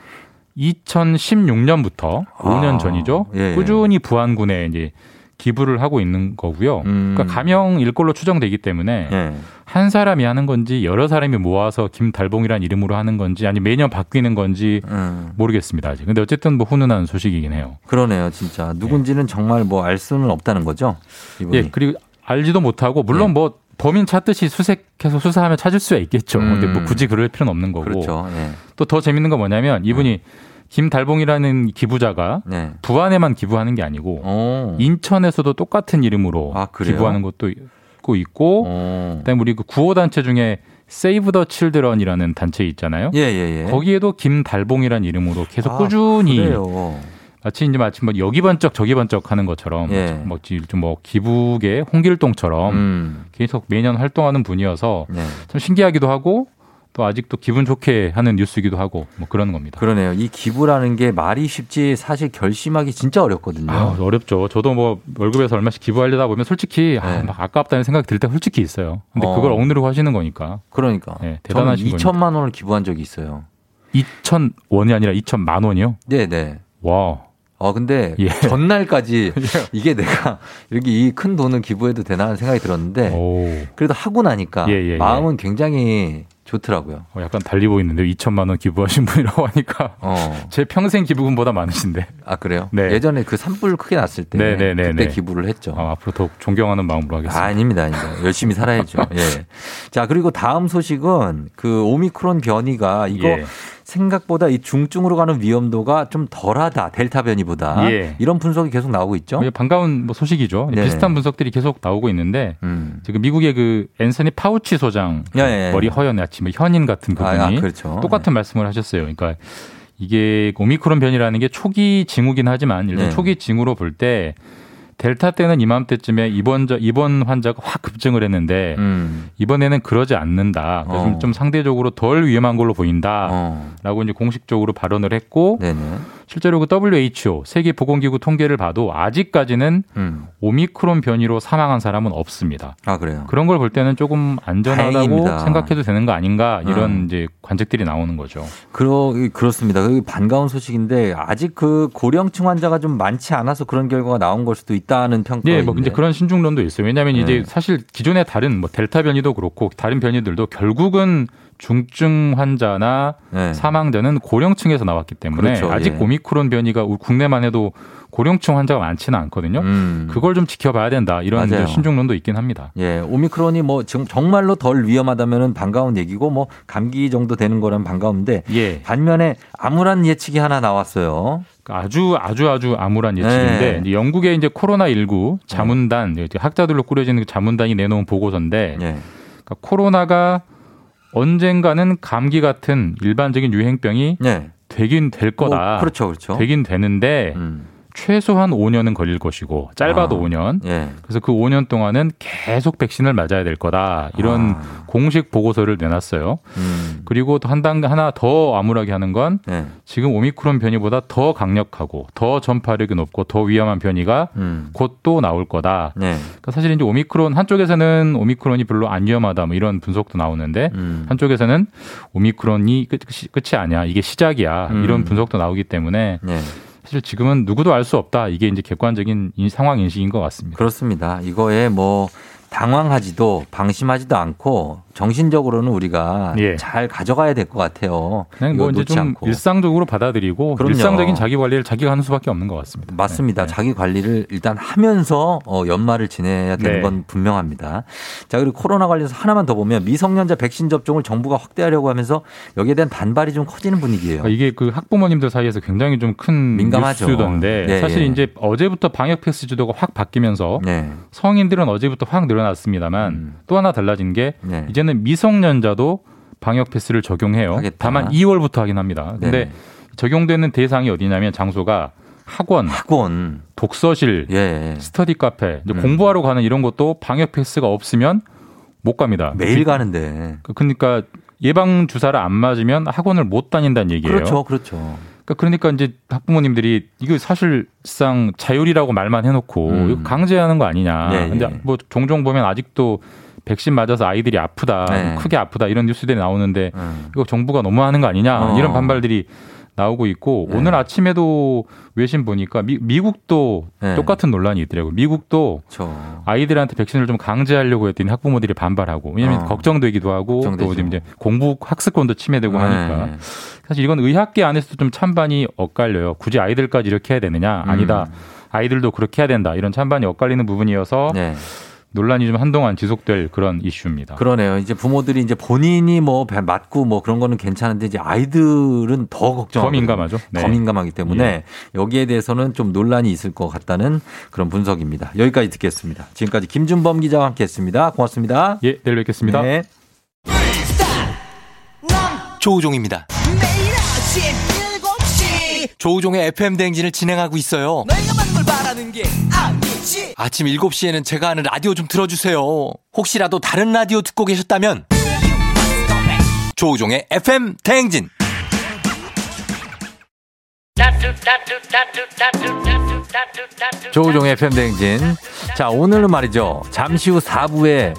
2016년부터 아. 5년 전이죠. 예. 꾸준히 부안군에 이제 기부를 하고 있는 거고요. 음. 그러니까 가명 일꼴로 추정되기 때문에 예. 한 사람이 하는 건지 여러 사람이 모아서 김달봉이라는 이름으로 하는 건지 아니 매년 바뀌는 건지 음. 모르겠습니다 아직. 근데 어쨌든 뭐 훈훈한 소식이긴 해요. 그러네요, 진짜. 누군지는 정말 뭐 알 수는 없다는 거죠. 이분이. 예 그리고 알지도 못하고 물론 예. 뭐 범인 찾듯이 수색해서 수사하면 찾을 수야 있겠죠. 음. 근데 뭐 굳이 그럴 필요는 없는 거고. 그렇죠. 예. 또더 재밌는 건 뭐냐면 이분이 김달봉이라는 기부자가 네. 부안에만 기부하는 게 아니고 어. 인천에서도 똑같은 이름으로 아? 기부하는 것도 있고 있고 어. 그다음에 우리 그 구호 단체 중에 세이브 더 칠드런이라는 단체 있잖아요. 예, 예, 예. 거기에도 김달봉이라는 이름으로 계속 아, 꾸준히 그래요. 마치 이제 마치 뭐 여기 번쩍 저기 번쩍 하는 것처럼 예. 뭐좀뭐 기부계 홍길동처럼 음. 계속 매년 활동하는 분이어서 네. 참 신기하기도 하고 또 아직도 기분 좋게 하는 뉴스이기도 하고 뭐 그런 겁니다. 그러네요. 이 기부라는 게 말이 쉽지 사실 결심하기 진짜 어렵거든요. 아, 어렵죠. 저도 뭐 월급에서 얼마씩 기부하려다 보면 솔직히 아, 네. 막 아깝다는 생각이 들 때 솔직히 있어요. 근데 어. 그걸 억누르고 하시는 거니까. 그러니까. 네, 저는 대단하신 2천만 원을 기부한 적이 있어요. 2천 원이 아니라 2천만 원이요? 네, 네. 와. 어, 근데 예. 전날까지 *laughs* 이게 내가 이렇게 이 큰 돈을 기부해도 되나 하는 생각이 들었는데 오. 그래도 하고 나니까 예, 예, 예. 마음은 굉장히 좋더라고요. 어, 약간 달리 보이는데 2천만 원 기부하신 분이라고 하니까 어. *laughs* 제 평생 기부금보다 많으신데. 아, 그래요? 네. 예전에 그 산불 크게 났을 때 네, 네, 네, 그때 네. 기부를 했죠. 아, 앞으로 더욱 존경하는 마음으로 아, 하겠습니다. 아 닙니다, 아닙니다. 열심히 살아야죠. *laughs* 예. 자, 그리고 다음 소식은 그 오미크론 변이가 이거 예. 생각보다 이 중증으로 가는 위험도가 좀 덜하다. 델타 변이보다. 예. 이런 분석이 계속 나오고 있죠. 예, 반가운 뭐 소식이죠. 네. 비슷한 분석들이 계속 나오고 있는데 음. 지금 미국의 그 앤서니 파우치 소장 예, 예. 머리 허연 아치 뭐 현인 같은 아, 그분이 아, 그렇죠. 똑같은 말씀을 하셨어요. 그러니까 이게 오미크론 변이라는 게 초기 징후긴 하지만 일단 네. 초기 징후로 볼때 델타 때는 이맘때쯤에 입원 입원 환자가 확 급증을 했는데 음. 이번에는 그러지 않는다. 그래서 좀- 어. 좀 상대적으로 덜 위험한 걸로 보인다라고 어. 이제 공식적으로 발언을 했고 네네. 실제로 그 WHO 세계 보건기구 통계를 봐도 아직까지는 음. 오미크론 변이로 사망한 사람은 없습니다. 아 그래요. 그런 걸 볼 때는 조금 안전하다고 다행입니다. 생각해도 되는 거 아닌가 이런 음. 이제 관측들이 나오는 거죠. 그러 그렇습니다. 그 반가운 소식인데 아직 그 고령층 환자가 좀 많지 않아서 그런 결과가 나온 걸 수도 있다는 평가가 네, 뭐 이제. 그런 신중론도 있어요. 왜냐하면 네. 이제 사실 기존의 다른 뭐 델타 변이도 그렇고 다른 변이들도 결국은 중증 환자나 네. 사망자는 고령층에서 나왔기 때문에 그렇죠. 아직 예. 오미크론 변이가 국내만 해도 고령층 환자가 많지는 않거든요. 음. 그걸 좀 지켜봐야 된다 이런 신중론도 있긴 합니다. 예, 오미크론이 뭐 지금 정말로 덜 위험하다면은 반가운 얘기고 뭐 감기 정도 되는 거라면 반가운데 예. 반면에 암울한 예측이 하나 나왔어요. 아주 아주 아주 암울한 예측인데 네. 영국의 이제 코로나 19 자문단 이제 학자들로 꾸려지는 그 자문단이 내놓은 보고서인데 예. 그러니까 코로나가 언젠가는 감기 같은 일반적인 유행병이 예. 되긴 될 거다. 뭐, 그렇죠, 그렇죠. 되긴 되는데 음. 최소한 5년은 걸릴 것이고 짧아도 아, 5년. 예. 그래서 그 5년 동안은 계속 백신을 맞아야 될 거다. 이런 아. 공식 보고서를 내놨어요. 음. 그리고 또 한 단 하나 더 암울하게 하는 건 예. 지금 오미크론 변이보다 더 강력하고 더 전파력이 높고 더 위험한 변이가 음. 곧또 나올 거다. 네. 그러니까 사실 이제 오미크론 한쪽에서는 오미크론이 별로 안 위험하다 뭐 이런 분석도 나오는데 음. 한쪽에서는 오미크론이 끝, 끝이 아니야 이게 시작이야 음. 이런 분석도 나오기 때문에 네. 사실 지금은 누구도 알 수 없다 이게 이제 객관적인 인- 상황 인식인 것 같습니다. 그렇습니다. 이거에 뭐 당황하지도 방심하지도 않고 정신적으로는 우리가 예. 잘 가져가야 될 것 같아요. 그냥 뭐 이제 좀 않고. 일상적으로 받아들이고 그럼요. 일상적인 자기 관리를 자기가 하는 수밖에 없는 것 같습니다. 맞습니다. 네. 자기 관리를 일단 하면서 어, 연말을 지내야 되는 네. 건 분명합니다. 자, 그리고 코로나 관련해서 하나만 더 보면 미성년자 백신 접종을 정부가 확대하려고 하면서 여기에 대한 반발이 좀 커지는 분위기예요. 그러니까 이게 그 학부모님들 사이에서 굉장히 좀 큰 민감하죠. 뉴스던데 네. 사실 이제 어제부터 방역 패스 제도가 확 바뀌면서 네. 성인들은 어제부터 확 늘어났습니다만 음. 또 하나 달라진 게 네. 이제는 미성년자도 방역 패스를 적용해요. 하겠다. 다만 2월부터 하긴 합니다. 근데 네네. 적용되는 대상이 어디냐면 장소가 학원, 학원. 독서실, 예. 스터디 카페, 음. 공부하러 가는 이런 것도 방역 패스가 없으면 못 갑니다. 매일 가는데. 그- 그러니까 예방 주사를 안 맞으면 학원을 못 다닌다는 얘기예요. 그렇죠. 그렇죠. 그러니까, 그러니까 이제 학부모님들이 이거 사실상 자율이라고 말만 해놓고 음. 강제하는 거 아니냐. 예, 예. 근데 뭐 종종 보면 아직도 백신 맞아서 아이들이 아프다, 네. 크게 아프다 이런 뉴스들이 나오는데 음. 이거 정부가 너무 하는 거 아니냐 어. 이런 반발들이 나오고 있고 네. 오늘 아침에도 외신 보니까 미, 미국도 네. 똑같은 논란이 있더라고요. 미국도 그렇죠. 아이들한테 백신을 좀 강제하려고 했더니 학부모들이 반발하고 왜냐하면 어. 걱정되기도 하고 걱정되죠. 또 이제 공부 학습권도 침해되고 하니까 네. 사실 이건 의학계 안에서도 좀 찬반이 엇갈려요. 굳이 아이들까지 이렇게 해야 되느냐? 아니다. 음. 아이들도 그렇게 해야 된다. 이런 찬반이 엇갈리는 부분이어서 네. 논란이 좀 한동안 지속될 그런 이슈입니다. 그러네요. 이제 부모들이 이제 본인이 뭐 배- 맞고 뭐 그런 거는 괜찮은데 이제 아이들은 더 걱정. 더 민감하죠. 네. 더 민감하기 때문에 여기에 대해서는 좀 논란이 있을 것 같다는 그런 분석입니다. 여기까지 듣겠습니다. 지금까지 김준범 기자와 함께했습니다. 고맙습니다. 예, 내일 뵙겠습니다. 네. 조우종입니다. 매일 아침 7시 조우종의 FM 대행진을 진행하고 있어요. 바라는 게 아니지 아침 7시에는 제가 하는 라디오 좀 틀어주세요. 혹시라도 다른 라디오 듣고 계셨다면 조우종의 FM 대행진. 조우종의 팬댕진. 자, 오늘은 말이죠. 잠시 후 4부에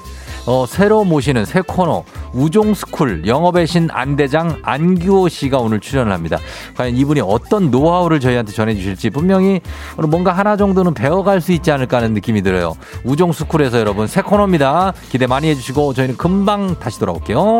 어, 새로 모시는 새 코너 우종스쿨 영업의 신 안대장 안규호 씨가 오늘 출연을 합니다. 과연 이분이 어떤 노하우를 저희한테 전해주실지 분명히 오늘 뭔가 하나 정도는 배워갈 수 있지 않을까 하는 느낌이 들어요. 우종스쿨에서 여러분 새 코너입니다. 기대 많이 해주시고 저희는 금방 다시 돌아올게요.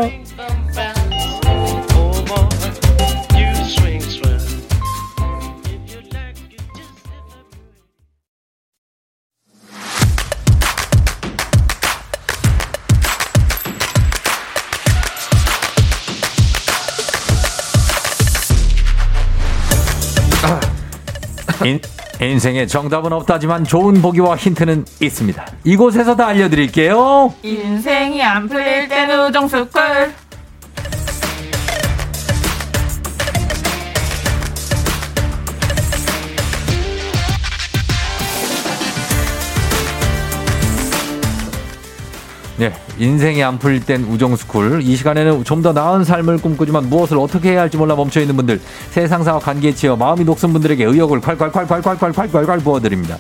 인, 인생에 정답은 없다지만 좋은 보기와 힌트는 있습니다. 이곳에서 다 알려드릴게요. 인생이 안 풀릴 때는 우정스쿨 네, 인생이 안 풀릴 땐 우정스쿨. 이 시간에는 좀 더 나은 삶을 꿈꾸지만 무엇을 어떻게 해야 할지 몰라 멈춰 있는 분들, 세상사와 관계에 치여 마음이 녹슨 분들에게 의욕을 콸콸콸콸콸콸콸콸 부어드립니다.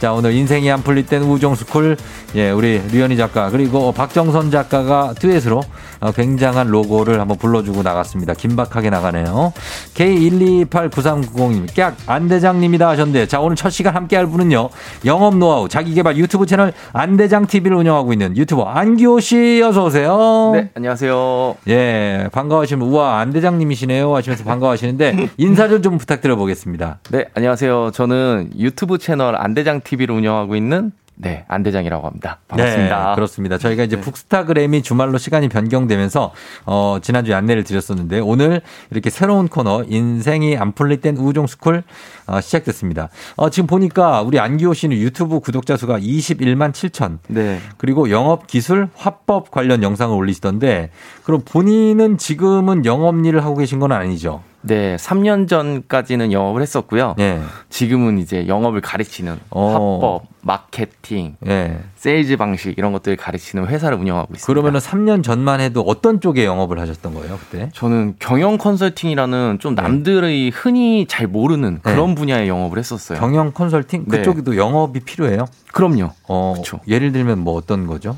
자, 오늘 인생이 안 풀릴 땐 우정스쿨. 예, 우리 류현희 작가, 그리고 박정선 작가가 듀엣으로 어, 굉장한 로고를 한번 불러주고 나갔습니다. 긴박하게 나가네요. K1289390님, 깍, 안대장님이다 하셨는데, 자, 오늘 첫 시간 함께 할 분은요, 영업 노하우, 자기개발 유튜브 채널 안대장 TV를 운영하고 있는 유튜버 안기호 씨, 어서오세요. 네, 안녕하세요. 예, 반가워하시면, 우와, 안대장님이시네요 하시면서 반가워하시는데, 인사 좀, 좀 부탁드려 보겠습니다. 네, 안녕하세요. 저는 유튜브 채널 안대장 TV 를 운영하고 있는 네, 안대장이라고 합니다. 반갑습니다. 네, 그렇습니다. 저희가 이제 북스타그램이 주말로 시간이 변경되면서 어, 지난주에 안내를 드렸었는데 오늘 이렇게 새로운 코너 인생이 안 풀릴 땐 우종스쿨 어, 시작됐습니다. 어, 지금 보니까 우리 안기호 씨는 유튜브 구독자 수가 21만 7천. 네. 그리고 영업 기술 화법 관련 영상을 올리시던데 그럼 본인은 지금은 영업 일을 하고 계신 건 아니죠? 네, 3년 전까지는 영업을 했었고요. 네. 지금은 이제 영업을 가르치는 어. 화법, 마케팅, 네. 세일즈 방식 이런 것들을 가르치는 회사를 운영하고 있습니다. 그러면은 3년 전만 해도 어떤 쪽에 영업을 하셨던 거예요, 그때? 저는 경영 컨설팅이라는 좀 남들의 흔히 잘 모르는 그런 분야의 영업을 했었어요. 네. 경영 컨설팅 네. 그쪽에도 영업이 필요해요? 그럼요. 어, 예를 들면 뭐 어떤 거죠?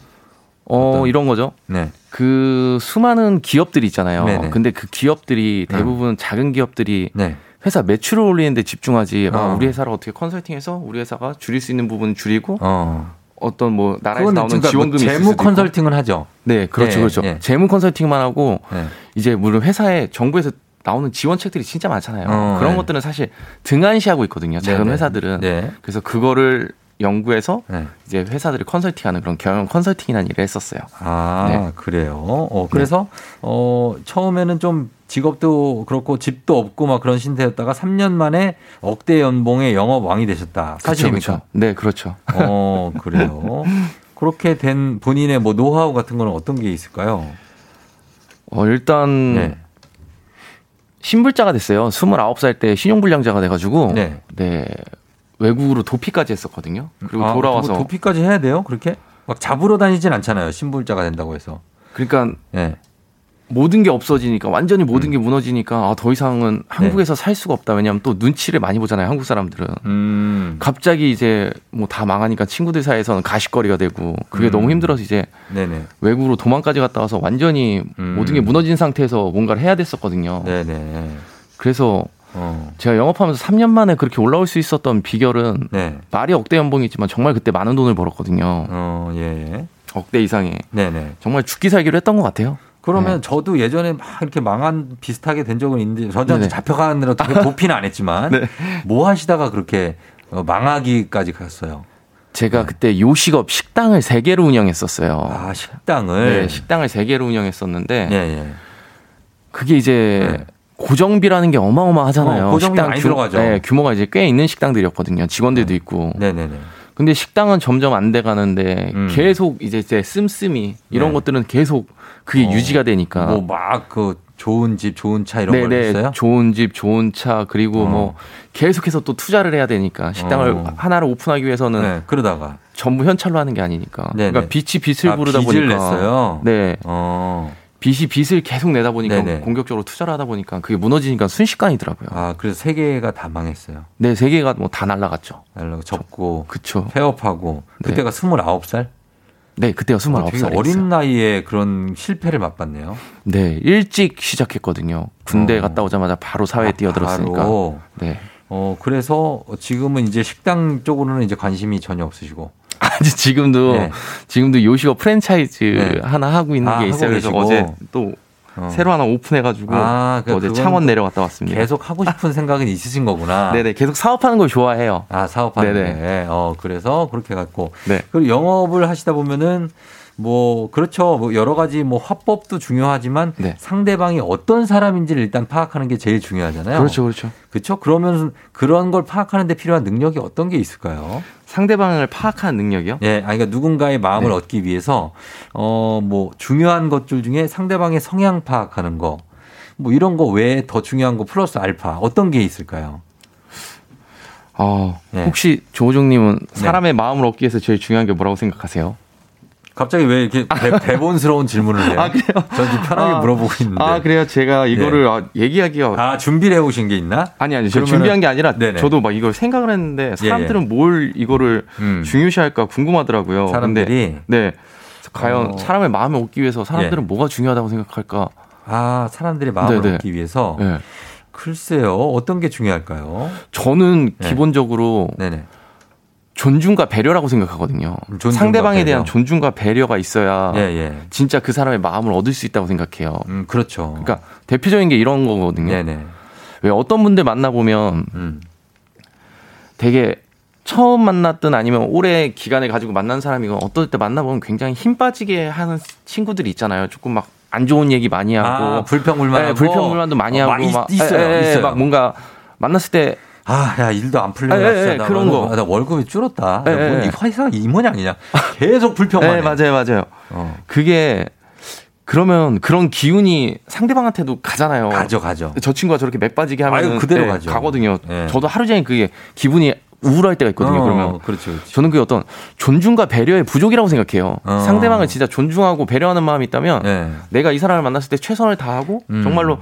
어, 이런 거죠. 네. 그 수많은 기업들이 있잖아요. 네네. 근데 그 기업들이 대부분 작은 기업들이 네. 회사 매출을 올리는데 집중하지. 아, 어. 우리 회사를 어떻게 컨설팅해서 우리 회사가 줄일 수 있는 부분은 줄이고 어. 어떤 뭐 나라에서 나오는 그러니까 뭐 지원금이 있을 재무. 컨설팅을 하죠. 네, 그렇죠, 예, 그렇죠. 예. 재무 컨설팅만 하고 네. 이제 물론 회사에 정부에서 나오는 지원책들이 진짜 많잖아요. 어, 그런 네. 것들은 사실 등한시하고 있거든요. 작은 네네. 회사들은. 네. 그래서 그거를 연구해서 네. 이제 회사들을 컨설팅하는 그런 경영 컨설팅이라는 일을 했었어요. 아, 네. 그래요. 어, 그래서 어, 처음에는 좀 직업도 그렇고 집도 없고 막 그런 신세였다가 3년 만에 억대 연봉의 영업 왕이 되셨다. 사실입니까? 네, 그렇죠. 어, 그래요. 그렇게 된 본인의 뭐 노하우 같은 거는 어떤 게 있을까요? 어, 일단 네. 신불자가 됐어요. 29살 때 신용불량자가 돼가지고 네. 네. 외국으로 도피까지 했었거든요. 그리고 아, 돌아와서 도- 도피까지 해야 돼요? 그렇게? 막 잡으러 다니진 않잖아요. 신불자가 된다고 해서. 그러니까 네. 모든 게 없어지니까 완전히 모든 게 무너지니까 아, 더 이상은 한국에서 살 수가 없다. 왜냐하면 또 눈치를 많이 보잖아요. 한국 사람들은. 음. 갑자기 이제 뭐 다 망하니까 친구들 사이에서는 가식거리가 되고 그게 음. 너무 힘들어서 이제 네네. 외국으로 도망까지 갔다 와서 완전히 음. 모든 게 무너진 상태에서 뭔가를 해야 됐었거든요. 네네. 그래서 어. 제가 영업하면서 3년 만에 그렇게 올라올 수 있었던 비결은 네. 말이 억대 연봉이지만 정말 그때 많은 돈을 벌었거든요. 어, 예. 억대 이상의. 네네. 정말 죽기 살기로 했던 것 같아요. 그러면 네. 저도 예전에 막 이렇게 망한 비슷하게 된 적은 있는데 네네. 잡혀가느라 도피는 안 했지만 네. 뭐 하시다가 그렇게 어, 망하기까지 갔어요. 제가 그때 요식업 식당을 세 개를 운영했었어요. 네. 아 식당을 네, 식당을 세 개를 운영했었는데 예, 예. 그게 이제 고정비라는 게 어마어마하잖아요. 어, 고정비 식당 많이 규- 들어가죠. 네, 규모가 이제 꽤 있는 식당들이었거든요. 직원들도 있고. 네네네. 근데 식당은 점점 안 돼 가는데 음. 계속 이제 제 씀씀이 이런 네. 것들은 계속 그게 어, 유지가 되니까. 뭐 막 그 좋은 집, 좋은 차 이런 걸 네네 했어요? 좋은 집, 좋은 차 그리고 어. 뭐 계속해서 또 투자를 해야 되니까 식당을 어. 하나를 오픈하기 위해서는 네, 그러다가 전부 현찰로 하는 게 아니니까. 네네. 그러니까 빚이 빚을 아, 부르다 빚을 보니까. 냈어요? 네. 어. 빚이 빚을 계속 내다 보니까 네네. 공격적으로 투자를 하다 보니까 그게 무너지니까 순식간이더라고요. 아, 그래서 세 개가 다 망했어요. 네, 세 개가 뭐 다 날라갔죠. 날라가 접고 그쵸. 폐업하고 네. 그때가 29살? 네, 그때가 29살. 되게 어린 나이에 그런 실패를 맛봤네요. 네, 일찍 시작했거든요. 군대 어. 갔다 오자마자 바로 사회에 아, 뛰어들었으니까. 바로. 네. 어, 그래서 지금은 이제 식당 쪽으로는 이제 관심이 전혀 없으시고. 아직 지금도 네. 지금도 요식업 프랜차이즈 네. 하나 하고 있는 아, 게 있어요. 그래서. 어제 또 어. 새로 하나 오픈해가지고 아, 또 어제 창원 또 내려갔다 왔습니다. 계속 하고 싶은 *laughs* 생각은 있으신 거구나. 네네 계속 사업하는 걸 좋아해요. 아, 사업하는 네네. 게. 어, 그래서 그렇게 갖고. 네. 그리고 영업을 하시다 보면은 뭐 그렇죠. 뭐 여러 가지 뭐 화법도 중요하지만 네. 상대방이 어떤 사람인지를 일단 파악하는 게 제일 중요하잖아요. 그렇죠, 그렇죠. 그렇죠. 그러면 그런 걸 파악하는 데 필요한 능력이 어떤 게 있을까요? 상대방을 파악하는 능력이요? 예, 아니 그러니까 누군가의 마음을 네. 얻기 위해서 어 뭐 중요한 것들 중에 상대방의 성향 파악하는 거. 뭐 이런 거 외에 더 중요한 거 플러스 알파 어떤 게 있을까요? 어, 네. 혹시 조호정님은 사람의 마음을 얻기 위해서 제일 중요한 게 뭐라고 생각하세요? 갑자기 왜 이렇게 대, *laughs* 본스러운 질문을 해요? 아, 그래요? 전 편하게 아, 물어보고 있는데. 아, 그래요? 제가 이거를 아, 얘기하기가. 아, 준비를 해오신 게 있나? 아니, 아니, 제가 그러면은- 준비한 게 아니라 네네. 저도 막 이걸 생각을 했는데 사람들은 예, 뭘 이거를 음. 중요시할까 궁금하더라고요. 사람들이? 근데, 네. 과연 어. 사람의 마음에 얻기 위해서 사람들은 예. 뭐가 중요하다고 생각할까? 아, 사람들의 마음을 네네. 얻기 위해서. 네. 글쎄요, 어떤 게 중요할까요? 저는 네. 기본적으로 네 네. 존중과 배려라고 생각하거든요. 상대방에 배려. 대한 존중과 배려가 있어야 예, 예. 진짜 그 사람의 마음을 얻을 수 있다고 생각해요. 음, 그렇죠. 그러니까 대표적인 게 이런 거거든요. 네네. 왜 어떤 분들 만나보면 음. 되게 처음 만났든 아니면 오래 기간을 가지고 만난 사람이건 어떨 때 만나보면 굉장히 힘 빠지게 하는 친구들이 있잖아요. 조금 막 안 좋은 얘기 많이 하고 아, 불평불만하고? 네, 불평불만도 많이 어, 하고 막막 있- 있어요, 예, 예, 있어요. 막 뭔가 만났을 때 아, 야, 일도 안 풀리고 예, 예, 예, 나 그런 거. 나 월급이 줄었다. 예, 야, 뭔 예. 이 회사가 이 모양이냐. 계속 불평만 해. 네, 맞아요, 맞아요. 어. 그게 그러면 그런 기운이 상대방한테도 가잖아요. 가죠, 가죠. 저 친구가 저렇게 맥 빠지게 하면 그대로 가죠. 가거든요. 예. 저도 하루 종일 그게 기분이 우울할 때가 있거든요. 어, 그러면 그렇죠, 그렇죠. 저는 그게 어떤 존중과 배려의 부족이라고 생각해요. 어. 상대방을 진짜 존중하고 배려하는 마음이 있다면 예. 내가 이 사람을 만났을 때 최선을 다하고 음. 정말로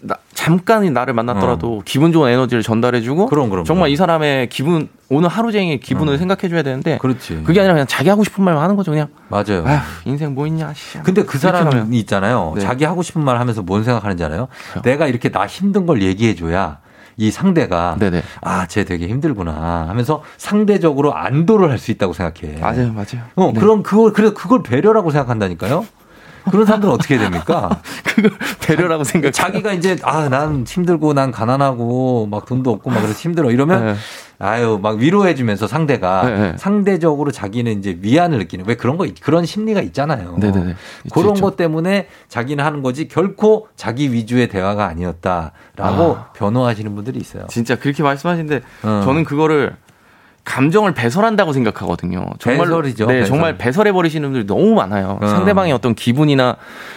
나, 잠깐 나를 만났더라도 기분 좋은 에너지를 전달해주고 어. 그럼, 그럼, 정말 그럼. 이 사람의 기분 오늘 하루 종일 기분을 생각해줘야 되는데 그렇지. 그게 아니라 그냥 자기 하고 싶은 말만 하는 거죠 그냥 맞아요. 아휴 인생 뭐 있냐 씨. 근데 그 하면. 사람이 있잖아요. 네. 자기 하고 싶은 말 하면서 뭔 생각하는지 알아요? 내가 이렇게 나 힘든 걸 얘기해줘야 이 상대가 네네. 아, 쟤 되게 힘들구나 하면서 상대적으로 안도를 할 수 있다고 생각해. 맞아요 맞아요 어, 네. 그럼 그걸 그래 그걸 배려라고 생각한다니까요. 그런 사람들은 어떻게 됩니까? *laughs* 그걸 배려라고 생각 자기가 이제 아, 난 힘들고 난 가난하고 막 돈도 없고 막 그래서 힘들어 이러면 네. 아유, 막 위로해 주면서 상대가 네, 네. 상대적으로 자기는 이제 위안을 느끼는 왜 그런 거 있- 그런 심리가 있잖아요. 네네네. 있죠, 그런 있죠. 것 때문에 자기는 하는 거지 결코 자기 위주의 대화가 아니었다라고 아. 변호하시는 분들이 있어요. 진짜 그렇게 말씀하시는데 어. 저는 그거를 감정을 배설한다고 생각하거든요. 정말 배설이죠, 네, 배설. 정말 배설해 버리시는 분들이 너무 많아요. 어. 상대방의 어떤 기분이나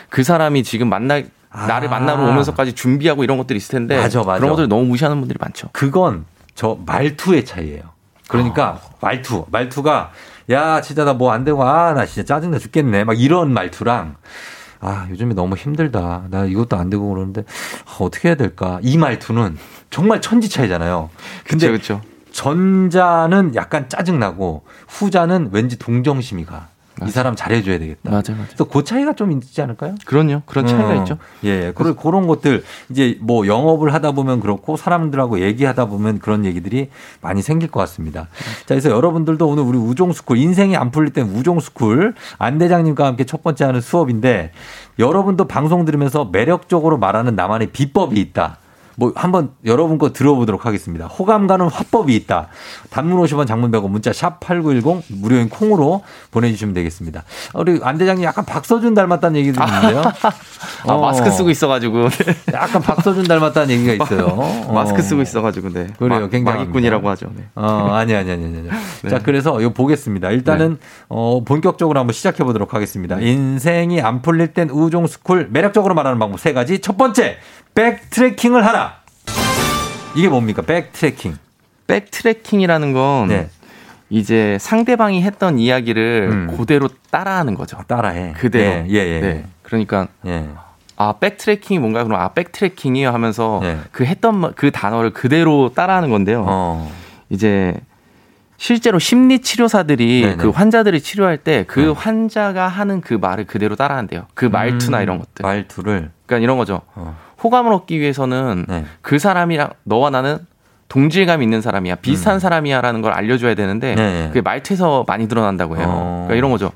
그 사람이 지금 만나 나를 만나러 오면서까지 준비하고 이런 것들이 있을 텐데 아. 맞아, 맞아. 그런 것들 너무 무시하는 분들이 많죠. 그건 저 말투의 차이예요. 그러니까 말투, 말투가 야 진짜 나 뭐 안 되고 아 나 진짜 짜증나 죽겠네 막 이런 말투랑 아 요즘에 너무 힘들다 나 이것도 안 되고 그러는데 아, 어떻게 해야 될까 이 말투는 정말 천지 차이잖아요. 근데 그렇죠. 전자는 약간 짜증나고 후자는 왠지 동정심이 가. 이 사람 잘해줘야 되겠다. 맞아요, 맞아요. 그래서 그 차이가 좀 있지 않을까요? 그럼요. 그런 차이가 어, 있죠. 예, 그런 그런 것들 이제 뭐 영업을 하다 보면 그렇고 사람들하고 얘기하다 보면 그런 얘기들이 많이 생길 것 같습니다. 자, 그래서 여러분들도 오늘 우리 우종스쿨 인생이 안 풀릴 땐 우종스쿨 안 대장님과 함께 첫 번째 하는 수업인데 여러분도 방송 들으면서 매력적으로 말하는 나만의 비법이 있다. 뭐 한번 여러분 거 들어보도록 하겠습니다. 호감 가는 화법이 있다. 단문 50원 장문 100원 문자 샵 8910 무료인 콩으로 보내주시면 되겠습니다. 우리 안 대장님 약간 박서준 닮았다는 얘기도 있는데요. 아, 어. 마스크 쓰고 있어가지고. *laughs* 약간 박서준 닮았다는 얘기가 있어요. 어. 마스크 쓰고 있어가지고, 네. 그래요, 마- 굉장히 마기꾼이라고 하죠. 네. 어, 아니, 아니, 아니, 아니. 아니. 자, 그래서 이거 보겠습니다. 일단은, 어, 본격적으로 한번 시작해 보도록 하겠습니다. 인생이 안 풀릴 땐 우종 스쿨 매력적으로 말하는 방법 세 가지. 첫 번째, backtracking을 하라. 이게 뭡니까? backtracking. backtracking이라는 건 네. 이제 상대방이 했던 이야기를 음. 그대로 따라하는 거죠. 따라해. 그대로. 예, 예, 예. 네. 그러니까 예. 아 backtracking이 뭔가 그럼 아 backtracking이요 하면서 예. 그 했던 말- 그 단어를 그대로 따라하는 건데요. 어. 이제 실제로 심리 치료사들이 네네. 그 환자들이 치료할 때그 네. 환자가 하는 그 말을 그대로 따라한대요. 그 말투나 음, 이런 것들. 말투를. 그러니까 이런 거죠. 어. 호감을 얻기 위해서는 네. 그 사람이랑 너와 나는 동질감 있는 사람이야, 비슷한 사람이야라는 걸 알려줘야 되는데 음. 네. 그게 말투에서 많이 드러난다고 해요. 어. 그러니까 이런 거죠.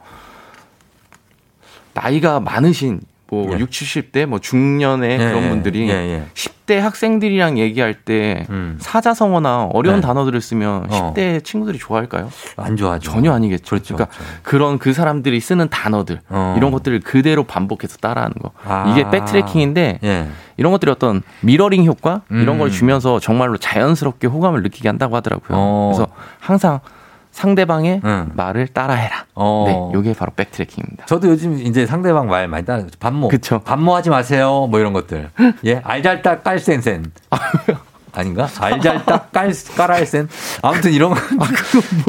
나이가 많으신 뭐 예. 60, 70대 뭐 중년의 예, 그런 예, 분들이 예, 예. 10대 학생들이랑 얘기할 때 음. 사자성어나 어려운 네. 단어들을 쓰면 어. 10대 친구들이 좋아할까요? 안 좋아하죠. 전혀 아니겠죠. 그렇죠. 러니까 그런 그 사람들이 쓰는 단어들 어. 이런 것들을 그대로 반복해서 따라하는 거. 아. 이게 백트래킹인데 예. 이런 것들이 어떤 미러링 효과 이런 음. 걸 주면서 정말로 자연스럽게 호감을 느끼게 한다고 하더라고요. 어. 그래서 항상 상대방의 음. 말을 따라해라. 어. 네, 요게 바로 백트래킹입니다. 저도 요즘 이제 상대방 말 많이 따라 반모. 그쵸. 반모 하지 마세요. 뭐 이런 것들. *laughs* 예. 알잘딱 깔센센. 아닌가? 알잘딱 깔, 깔알센. 아무튼 이런 건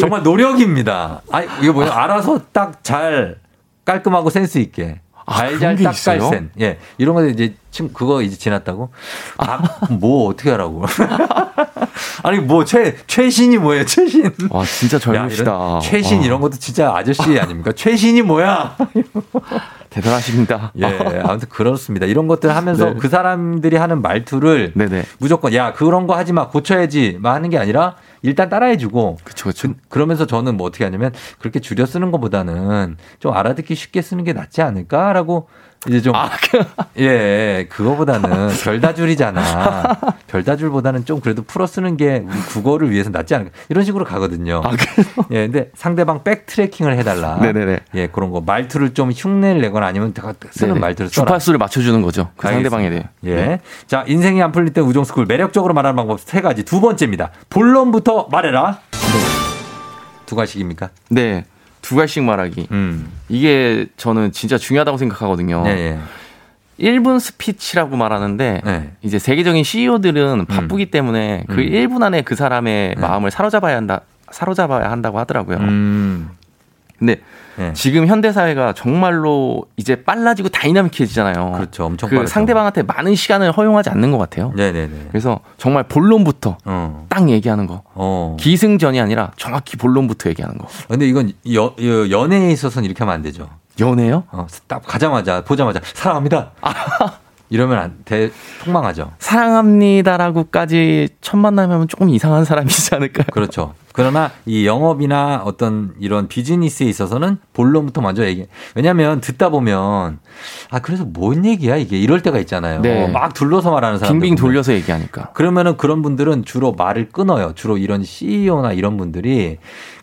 정말 노력입니다. 아, 이게 뭐냐. 알아서 딱 잘 깔끔하고 센스 있게. 아, 게 있어요? 딱깔센. 예. 이런 거 이제 지금 그거 이제 지났다고? 아, 뭐 어떻게 하라고. *laughs* 아니 뭐 최 최신이 뭐예요? 최신. 와 진짜 야, 젊으시다. 최신 와, 이런 것도 진짜 아저씨 아닙니까? 최신이 뭐야? *laughs* 대단하십니다. 예, 아무튼 그렇습니다. 이런 것들 하면서 네. 그 사람들이 하는 말투를 네네. 무조건 야 그런 거 하지 마 고쳐야지 막 하는 게 아니라 일단 따라해주고 그쵸 그쵸. 그, 러면서 저는 뭐 어떻게 하냐면 그렇게 줄여 쓰는 것보다는 좀 알아듣기 쉽게 쓰는 게 낫지 않을까라고 이제 좀 아, 그- *laughs* 예, 그거보다는 *laughs* 별다줄이잖아. 별다줄보다는 좀 그래도 풀어 쓰는 게 국어를 위해서 낫지 않을까. 이런 식으로 가거든요. 예, 근데 상대방 백 트래킹을 해달라. 네네네. 예, 그런 거. 말투를 좀 흉내를 내거나 아니면 다 쓰는 네네. 말투를 써라. 주파수를 맞춰주는 거죠. 그 상대방에 대해. 예. 자, 인생이 안 풀릴 때 우종스쿨 매력적으로 말하는 방법 세 가지. 두 번째입니다. 본론부터 말해라. 두괄식입니까? 네. 두괄식 말하기. 음. 이게 저는 진짜 중요하다고 생각하거든요. 네, 예. 1분 스피치라고 말하는데 네. 이제 세계적인 CEO들은 바쁘기 때문에 그 음. 1분 안에 그 사람의 네. 마음을 사로잡아야 한다. 사로잡아야 한다고 하더라고요. 음. 근데 네. 지금 현대 사회가 정말로 이제 빨라지고 다이나믹해지잖아요. 그렇죠. 엄청 그 빠르죠. 상대방한테 많은 시간을 허용하지 않는 것 같아요. 네네네. 그래서 정말 본론부터 어. 딱 얘기하는 거. 어. 기승전이 아니라 정확히 본론부터 얘기하는 거. 근데 이건 여, 여- 연애에 있어서는 이렇게 하면 안 되죠. 연애요? 어, 딱 가자마자 보자마자 사랑합니다. 이러면 안 돼. 폭망하죠. 사랑합니다라고까지 첫 만나면 조금 이상한 사람이지 않을까요? 그렇죠. 그러나 이 영업이나 어떤 이런 비즈니스에 있어서는 본론부터 먼저 얘기. 왜냐하면 듣다 보면 아 그래서 뭔 얘기야 이게 이럴 때가 있잖아요. 네. 막 둘러서 말하는 사람. 빙빙 돌려서 얘기하니까. 그러면은 그런 분들은 주로 말을 끊어요. 주로 이런 CEO나 이런 분들이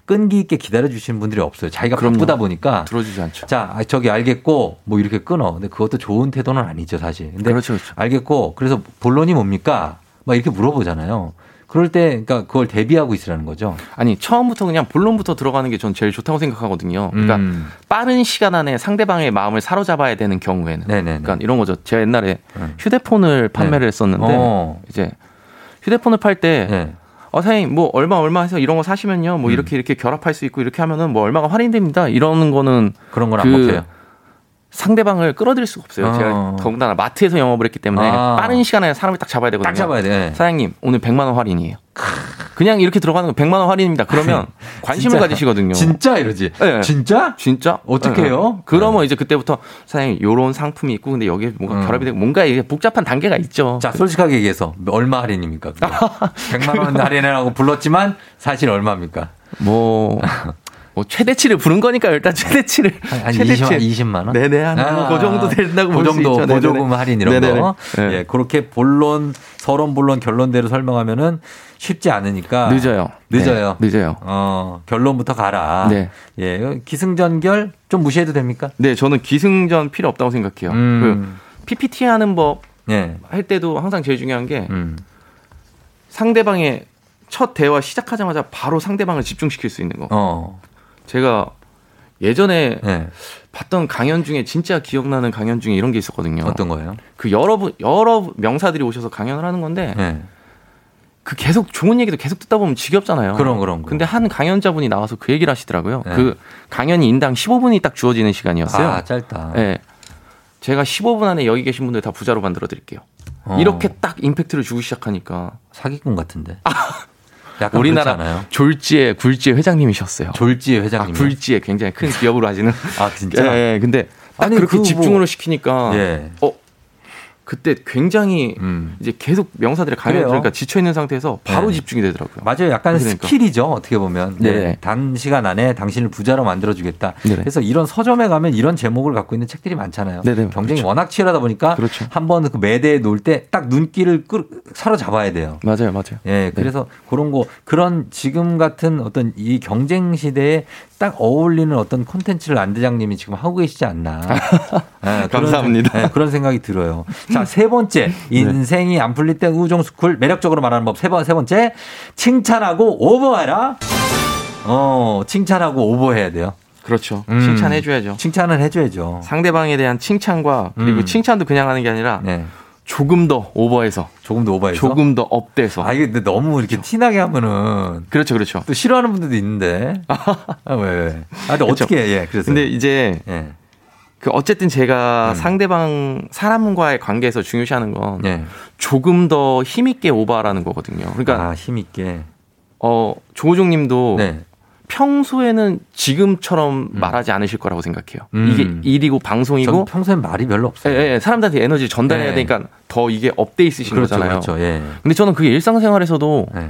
끈기 있게 기다려 주시는 분들이 없어요. 자기가 그럼요. 바쁘다 보니까 들어주지 않죠. 자, 아, 저기 알겠고 뭐 이렇게 끊어. 근데 그것도 좋은 태도는 아니죠, 사실. 근데 그렇죠, 그렇죠. 알겠고 그래서 본론이 뭡니까? 막 이렇게 물어보잖아요. 그럴 때 그러니까 그걸 대비하고 있으라는 거죠. 아니 처음부터 그냥 본론부터 들어가는 게 전 제일 좋다고 생각하거든요. 그러니까 음. 빠른 시간 안에 상대방의 마음을 사로잡아야 되는 경우에는. 네네네. 그러니까 이런 거죠. 제가 옛날에 음. 휴대폰을 판매를 했었는데 어. 이제 휴대폰을 팔때 네. 어, 사장님, 뭐, 얼마, 얼마 해서 이런 거 사시면요, 음. 뭐, 이렇게, 이렇게 결합할 수 있고, 이렇게 하면은, 뭐, 얼마가 할인됩니다. 이러는 거는. 그런 건안 그 먹혀요. 상대방을 끌어들일 수가 없어요. 어. 제가 더군다나 마트에서 영업을 했기 때문에 아. 빠른 시간에 사람을 딱 잡아야 되거든요. 딱 잡아야 돼. 사장님, 오늘 100만 원 할인이에요. 그냥 이렇게 들어가는 거 100만 원 할인입니다. 그러면 *laughs* 관심을 진짜, 가지시거든요. 진짜 이러지. 네. 진짜? 진짜? 어떻게 네. 해요? 그러면 이제 그때부터 사장님, 요런 상품이 있고, 근데 여기에 뭔가 음. 결합이 되고, 뭔가 이게 복잡한 단계가 있죠. 자, 솔직하게 얘기해서 얼마 할인입니까? 100만 *laughs* 원 할인이라고 불렀지만 사실 얼마입니까? 뭐, *laughs* 뭐 최대치를 부른 거니까 일단 최대치를 한, 한 최대치. 20만, 20만 원? 네네 한 아, 그 정도 된다고 그 정도. 보조금 할인 이런 네네네. 거. 네. 예, 그렇게 본론 서론 본론 결론대로 설명하면은 쉽지 않으니까 늦어요. 늦어요. 네, 늦어요. 어, 결론부터 가라. 네. 예, 기승전결 좀 무시해도 됩니까? 네, 저는 기승전 필요 없다고 생각해요. 음. 그 PPT 하는 법할 예. 때도 항상 제일 중요한 게 음. 상대방의 첫 대화 시작하자마자 바로 상대방을 집중시킬 수 있는 거. 어. 제가 예전에 예. 봤던 강연 중에 진짜 기억나는 강연 중에 이런 게 있었거든요. 어떤 거예요? 그 여러 분 여러 명사들이 오셔서 강연을 하는 건데 예. 그 계속 좋은 얘기도 계속 듣다 보면 지겹잖아요. 그럼, 그럼, 그럼. 근데 한 강연자분이 나와서 그 얘기를 하시더라고요. 네. 그 강연이 인당 15분이 딱 주어지는 시간이었어요. 아, 짧다. 네. 제가 15분 안에 여기 계신 분들 다 부자로 만들어 드릴게요. 어. 이렇게 딱 임팩트를 주기 시작하니까 사기꾼 같은데. 약간 *laughs* 우리나라 그렇지 않아요? 졸지에 굴지의 회장님이셨어요. 졸지에 아, 회장님. 굴지의 굉장히 큰 기업으로 하시는. 아, 진짜? *laughs* 예, 예. 근데 딱 아니, 그렇게 그 뭐- 집중으로 시키니까 예. 어 그때 굉장히 음. 이제 계속 명사들의 강연을. 들으니까 지쳐 있는 상태에서 바로 네. 집중이 되더라고요. 맞아요. 약간 그러니까. 스킬이죠. 어떻게 보면. 네. 네. 단시간 안에 당신을 부자로 만들어 주겠다. 네네. 그래서 이런 서점에 가면 이런 제목을 갖고 있는 책들이 많잖아요. 네네. 경쟁이 그렇죠. 워낙 치열하다 보니까 그렇죠. 한번 그 매대에 놓을 때 딱 눈길을 끌, 사로잡아야 돼요. 맞아요, 맞아요. 예, 그래서 그런 거, 그런 지금 같은 어떤 이 경쟁 시대에 딱 어울리는 어떤 콘텐츠를 안 대장님이 지금 하고 계시지 않나. *laughs* 예, 그런 감사합니다. 생- 예, 그런 생각이 들어요. 자, 세 번째. 인생이 안 풀릴 때 우종스쿨 매력적으로 말하는 법. 세, 번, 세 번째. 칭찬하고 오버해라. 어, 칭찬하고 오버해야 돼요. 그렇죠. 음. 칭찬해줘야죠. 칭찬을 해줘야죠. 상대방에 대한 칭찬과 그리고 음. 칭찬도 그냥 하는 게 아니라 네. 조금 더 오버해서 조금 더 오버해서. 조금 더 업돼서 아, 이게 근데 너무 이렇게 티나게 하면은 그렇죠, 그렇죠. 또 싫어하는 분들도 있는데. *laughs* 아, 왜, 왜. 아, 근데 그렇죠. 어떻게 해, 예, 그래서. 근데 이제 예. 그 어쨌든 제가 음. 상대방 사람과의 관계에서 중요시하는 건 예. 조금 더 힘 있게 오바하라는 거거든요. 그러니까 아, 힘 있게. 어 조우종님도 네. 평소에는 지금처럼 말하지 않으실 거라고 생각해요. 음. 이게 일이고 방송이고 전 평소엔 말이 별로 없어요. 예, 예, 사람들한테 에너지 전달해야 네. 되니까 더 이게 업돼 있으신 그렇죠, 거잖아요. 그렇죠. 예. 근데 저는 그게 일상생활에서도 네.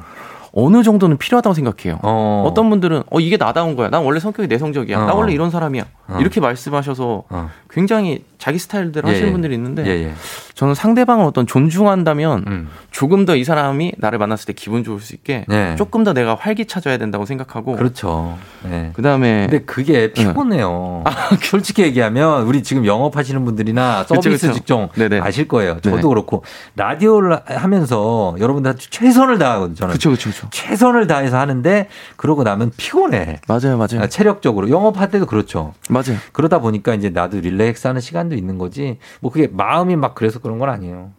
어느 정도는 필요하다고 생각해요. 어. 어. 떤 분들은 어 이게 나다운 거야. 난 원래 성격이 내성적이야. 나 어. 원래 이런 사람이야. 어. 이렇게 말씀하셔서 어. 굉장히 자기 스타일대로 예, 하시는 예. 분들이 있는데 예, 예. 저는 상대방을 어떤 존중한다면 음. 조금 더 이 사람이 나를 만났을 때 기분 좋을 수 있게 네. 조금 더 내가 활기차져야 된다고 생각하고 그렇죠. 예. 그다음에 근데 그게 피곤해요. 솔직히 얘기하면 우리 지금 영업하시는 분들이나 그쵸, 서비스 그쵸. 직종 네네. 아실 거예요. 저도 네네. 그렇고 라디오를 하면서 여러분들 최선을 다하거든요. 저는 그렇죠, 그렇죠, 그렇죠. 최선을 다해서 하는데 그러고 나면 피곤해. 맞아요, 맞아요, 아, 체력적으로 영업할 때도 그렇죠. 맞아요. 그러다 보니까 이제 나도 릴렉스하는 시간 도 있는 거지. 뭐 그게 마음이 막 그래서 그런 건 아니에요.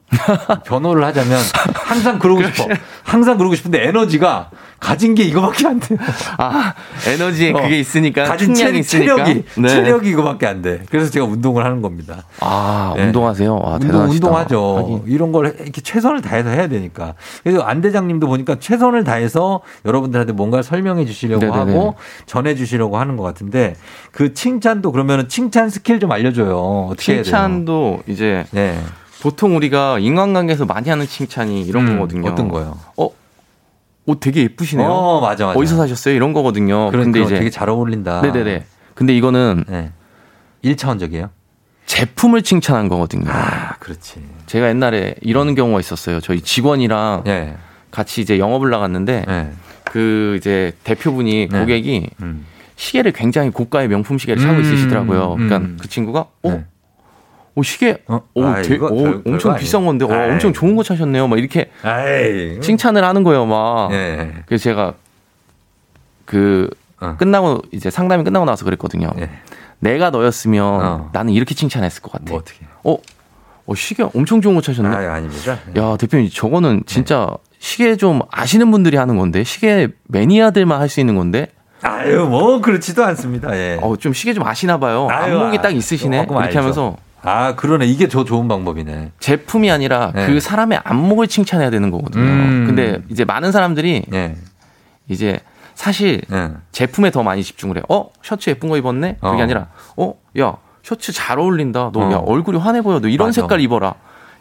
변호를 하자면 항상 그러고 *laughs* 싶어. 항상 그러고 싶은데 에너지가 가진 게 이거밖에 안 돼요. 아 에너지에 어, 그게 있으니까 가진 체, 있으니까 체력이 네. 체력이 이거밖에 안 돼. 그래서 제가 운동을 하는 겁니다. 아 네. 운동하세요. 아, 운동, 대단하시다. 운동하죠. 하긴. 이런 걸 이렇게 최선을 다해서 해야 되니까. 그래서 안 대장님도 보니까 최선을 다해서 여러분들한테 뭔가를 설명해 주시려고 네네네. 하고 전해 주시려고 하는 것 같은데 그 칭찬도 그러면 칭찬 스킬 좀 알려줘요. 어떻게 해야 돼요? 칭찬도 이제 네. 보통 우리가 인간관계에서 많이 하는 칭찬이 이런 음, 거거든요. 어떤 거요? 어, 옷 되게 예쁘시네요. 어, 맞아, 맞아. 어디서 사셨어요? 이런 거거든요. 그런 근데 거 이제 되게 잘 어울린다. 네네네. 근데 이거는 네. 1차원적이에요? 제품을 칭찬한 거거든요. 아, 그렇지. 제가 옛날에 이런 경우가 있었어요. 저희 직원이랑 네. 같이 이제 영업을 나갔는데 네. 그 이제 대표분이 네. 고객이 음. 시계를 굉장히 고가의 명품 시계를 사고 음, 있으시더라고요. 음. 그러니까 그 친구가 어, 네. 오 시계 어? 오, 아, 되- 오, 별- 엄청. 비싼 건데 어, 아이. 엄청 좋은 거 차셨네요. 막 이렇게 아이. 칭찬을 하는 거예요. 막 네. 그래서 제가 그 어. 끝나고 이제 상담이 끝나고 나서 그랬거든요. 네. 내가 너였으면 어. 나는 이렇게 칭찬했을 것 같아. 뭐 어떻게? 어, 어 시계 엄청 좋은 거 차셨네. 아, 아닙니다. 야 대표님 저거는 네. 진짜 시계 좀 아시는 분들이 하는 건데 시계 매니아들만 할 수 있는 건데 아유, 뭐 그렇지도 않습니다. 예. 어좀 시계 좀 아시나 봐요. 안목이 아, 딱 있으시네. 이렇게 알죠. 하면서 아, 그러네. 이게 저 좋은 방법이네. 제품이 아니라 네. 그 사람의 안목을 칭찬해야 되는 거거든요. 음. 근데 이제 많은 사람들이 예. 이제 사실 예. 제품에 더 많이 집중을 해. 어 셔츠 예쁜 거 입었네. 그게 어. 아니라 어 야 셔츠 잘 어울린다. 너야 어. 얼굴이 환해 보여. 너 이런 맞아. 색깔 입어라.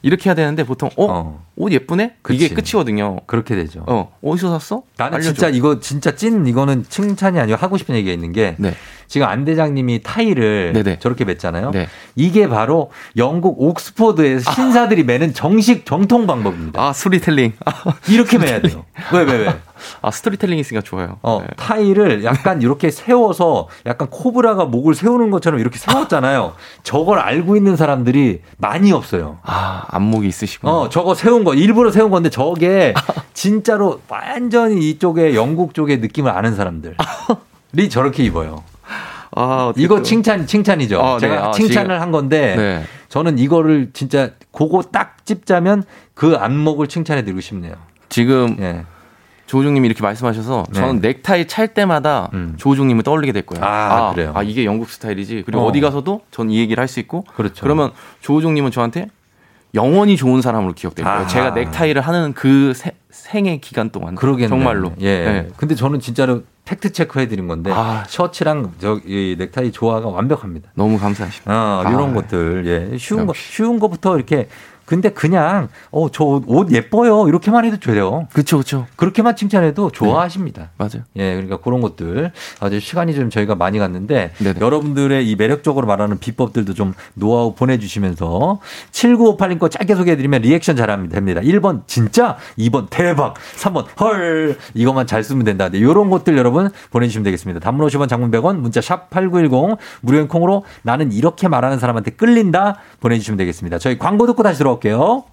이렇게 해야 되는데 보통 어, 어. 옷 예쁘네. 그치. 이게 끝이거든요. 그렇게 되죠. 어 어디서 샀어? 나는 알려줘. 진짜 이거 진짜 찐 이거는 칭찬이 아니고 하고 싶은 얘기가 있는 게 네. 지금 안 대장님이 타이를 네네. 저렇게 맸잖아요. 네. 이게 바로 영국 옥스퍼드에서 신사들이 매는 정식 정통 방법입니다. 아 스토리텔링. 아, 이렇게 매야 돼요. 왜 왜 왜? *laughs* 아 스토리텔링 있으니까 좋아요. 어, 네. 타이를 약간 이렇게 세워서 약간 코브라가 목을 세우는 것처럼 이렇게 세웠잖아요. 저걸 알고 있는 사람들이 많이 없어요. 아 안목이 있으시고. 어, 저거 세운 거, 일부러 세운 건데 저게 *laughs* 진짜로 완전히 이쪽에 영국 쪽의 느낌을 아는 사람들이 저렇게 입어요. 아 이거 또- 칭찬, 칭찬이죠. 아, 네. 제가 아, 칭찬을 지금- 한 건데 네. 저는 이거를 진짜 그거 딱 찝자면 그 안목을 칭찬해 드리고 싶네요. 지금 예. 조우종님이 이렇게 말씀하셔서 네. 저는 넥타이 찰 때마다 음. 조우종님을 떠올리게 될 거예요. 아, 그래요? 아, 이게 영국 스타일이지. 그리고 어. 어. 디 가서도 전 이 얘기를 할 수 있고. 그렇죠. 그러면 조우종님은 저한테 영원히 좋은 사람으로 기억될 거예요. 아하. 제가 넥타이를 하는 그 세- 생애 기간 동안. 그러겠네. 정말로. 예. 네. 근데 저는 진짜로 팩트 체크 해드린 건데 아. 셔츠랑 저이 넥타이 조화가 완벽합니다. 너무 감사하십니다. 어, 아. 이런 것들 예 쉬운 거. 쉬운 거부터 이렇게 근데 그냥 어 저 옷 예뻐요 이렇게만 해도 돼요. 그렇죠, 그렇죠. 그렇게만 칭찬해도 좋아하십니다. 맞아요. 예, 그러니까 그런 것들 아주 시간이 좀 저희가 많이 갔는데 네네. 여러분들의 이 매력적으로 말하는 비법들도 좀 노하우 보내주시면서 7958님 거 짧게 소개해드리면 리액션 잘하면 됩니다. 1번 진짜, 2번 대박, 3번 헐 이것만 잘 쓰면 된다. 네, 이런 것들 여러분 보내주시면 되겠습니다. 단문 50원, 장문 100원, 문자 샵 #8910 무료인 콩으로 나는 이렇게 말하는 사람한테 끌린다 보내주시면 되겠습니다. 저희 광고 듣고 다시 돌아 올게요.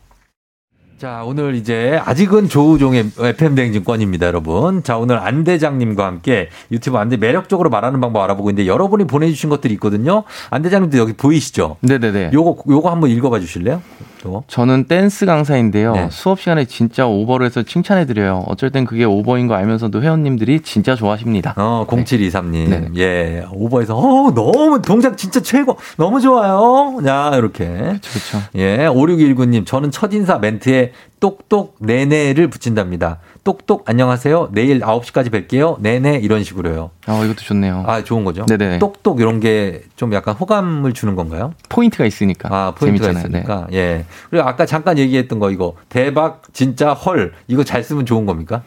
자, 오늘 이제 아직은 조우종의 FM 대행진권입니다, 여러분. 자, 오늘 안 대장님과 함께 유튜브 안대 매력적으로 말하는 방법 알아보고 있는데 여러분이 보내주신 것들이 있거든요. 안 대장님도 여기 보이시죠? 네네네. 요거, 요거 한번 읽어봐 주실래요? 또? 저는 댄스 강사인데요. 네. 수업 시간에 진짜 오버를 해서 칭찬해 드려요. 어쩔 땐 그게 오버인 거 알면서도 회원님들이 진짜 좋아하십니다. 어, 0723님. 네. 예. 오버해서, 어, 너무, 동작 진짜 최고. 너무 좋아요. 야, 이렇게. 그렇죠. 예. 5619님, 저는 첫 인사 멘트에 똑똑 네네를 붙인답니다. 똑똑 안녕하세요. 내일 9시까지 뵐게요. 네네 이런 식으로요. 어, 이것도 좋네요. 아, 좋은 거죠? 네네. 똑똑 이런 게 좀 약간 호감을 주는 건가요? 포인트가 있으니까. 아, 포인트가 재밌잖아요. 있으니까. 예. 그리고 아까 잠깐 얘기했던 거 이거 대박 진짜 헐 이거 잘 쓰면 좋은 겁니까?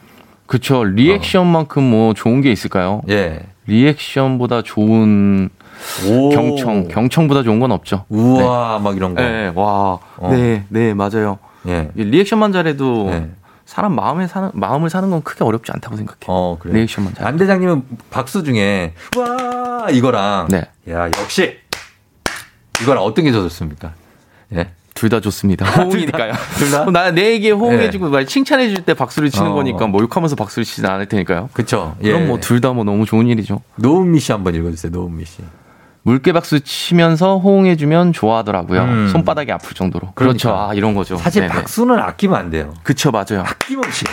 그쵸. 리액션만큼 뭐 좋은 게 있을까요? 예. 리액션보다 좋은 오. 경청, 경청보다 좋은 건 없죠. 우와 막 이런 거. 네, 와. 어. 네, 네, 맞아요. 예. 이 리액션만 잘해도 네. 사람 마음에 사는 마음을 사는 건 크게 어렵지 않다고 생각해요. 어, 그래. 리액션만 잘. 안 대장님은 박수 중에 와 이거랑 네. 야 역시 이거랑 어떤 게 더 좋습니까? 예. 둘 다 좋습니다. *laughs* 호응이니까요. 둘 다? 나내 얘기에 호응해주고 말 칭찬해줄 때 박수를 치는 어. 거니까 뭐 욕하면서 박수를 치지 않을 테니까요. 그쵸. 예. 그럼 뭐둘 다 뭐 너무 좋은 일이죠. 노은미 씨 한번 읽어주세요. 노은미 씨. 물개 박수 치면서 호응해주면 좋아하더라고요. 음. 손바닥이 아플 정도로. 그러니까. 그렇죠. 아, 이런 거죠. 사실 네네. 박수는 아끼면 안 돼요. 그쵸, 맞아요. 아낌없이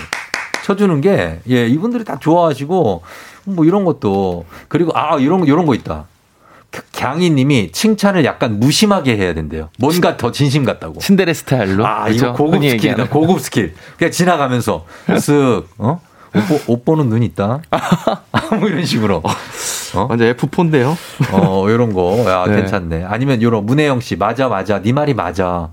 쳐주는 게, 예, 이분들이 다 좋아하시고, 뭐 이런 것도, 그리고, 아, 이런, 거 이런 거 있다. 갱이 님이 칭찬을 약간 무심하게 해야 된대요. 뭔가 더 진심 같다고. 츤데레 스타일로. 아, 그죠? 이거 고급 스킬이다. 고급 스킬. 그냥 지나가면서, 쓱, 어? 옷, 옷 보 는 눈 있다. *laughs* 뭐 이런 식으로. 어? 완전 F4인데요. 어, 이런 거. 야, 네. 괜찮네. 아니면 요런 문혜영 씨, 맞아, 맞아. 네 말이 맞아.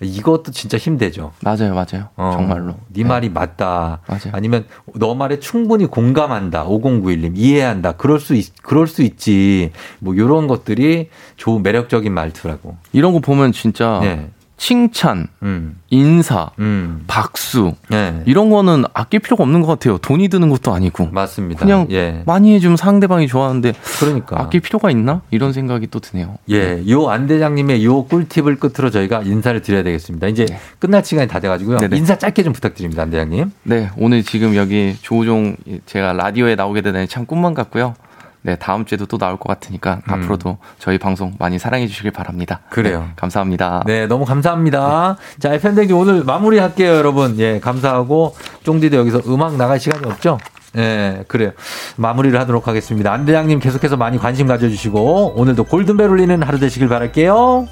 이것도 진짜 힘들죠. 맞아요, 맞아요. 어, 정말로. 네 말이 맞다. 맞아요. 아니면 너 말에 충분히 공감한다. 5091님 이해한다. 그럴 수 있, 그럴 수 있지. 뭐 요런 것들이 좋은 매력적인 말투라고. 이런 거 보면 진짜 네. 칭찬, 음. 인사, 음. 박수 네. 이런 거는 아낄 필요가 없는 것 같아요. 돈이 드는 것도 아니고. 맞습니다. 그냥 예. 많이 해주면 상대방이 좋아하는데 그러니까. 아낄 필요가 있나? 이런 생각이 또 드네요. 예, 요 안 대장님의 요 꿀팁을 끝으로 저희가 인사를 드려야 되겠습니다. 이제 끝날 시간이 다 돼가지고요. 네네. 인사 짧게 좀 부탁드립니다, 안 대장님. 네, 오늘 지금 여기 조우종 제가 라디오에 나오게 되다니 참 꿈만 같고요. 네, 다음 주에도 또 나올 것 같으니까 앞으로도 저희 방송 많이 사랑해 주시길 바랍니다. 음. 그래요. 네, 감사합니다. 네, 너무 감사합니다. 자, FM댕지 오늘 마무리할게요, 여러분. 예, 감사하고, 쫑디도 여기서 음악 나갈 시간이 없죠? 예, 그래요. 마무리를 하도록 하겠습니다. 안 대장님 계속해서 많이 관심 가져주시고, 오늘도 골든벨 울리는 하루 되시길 바랄게요.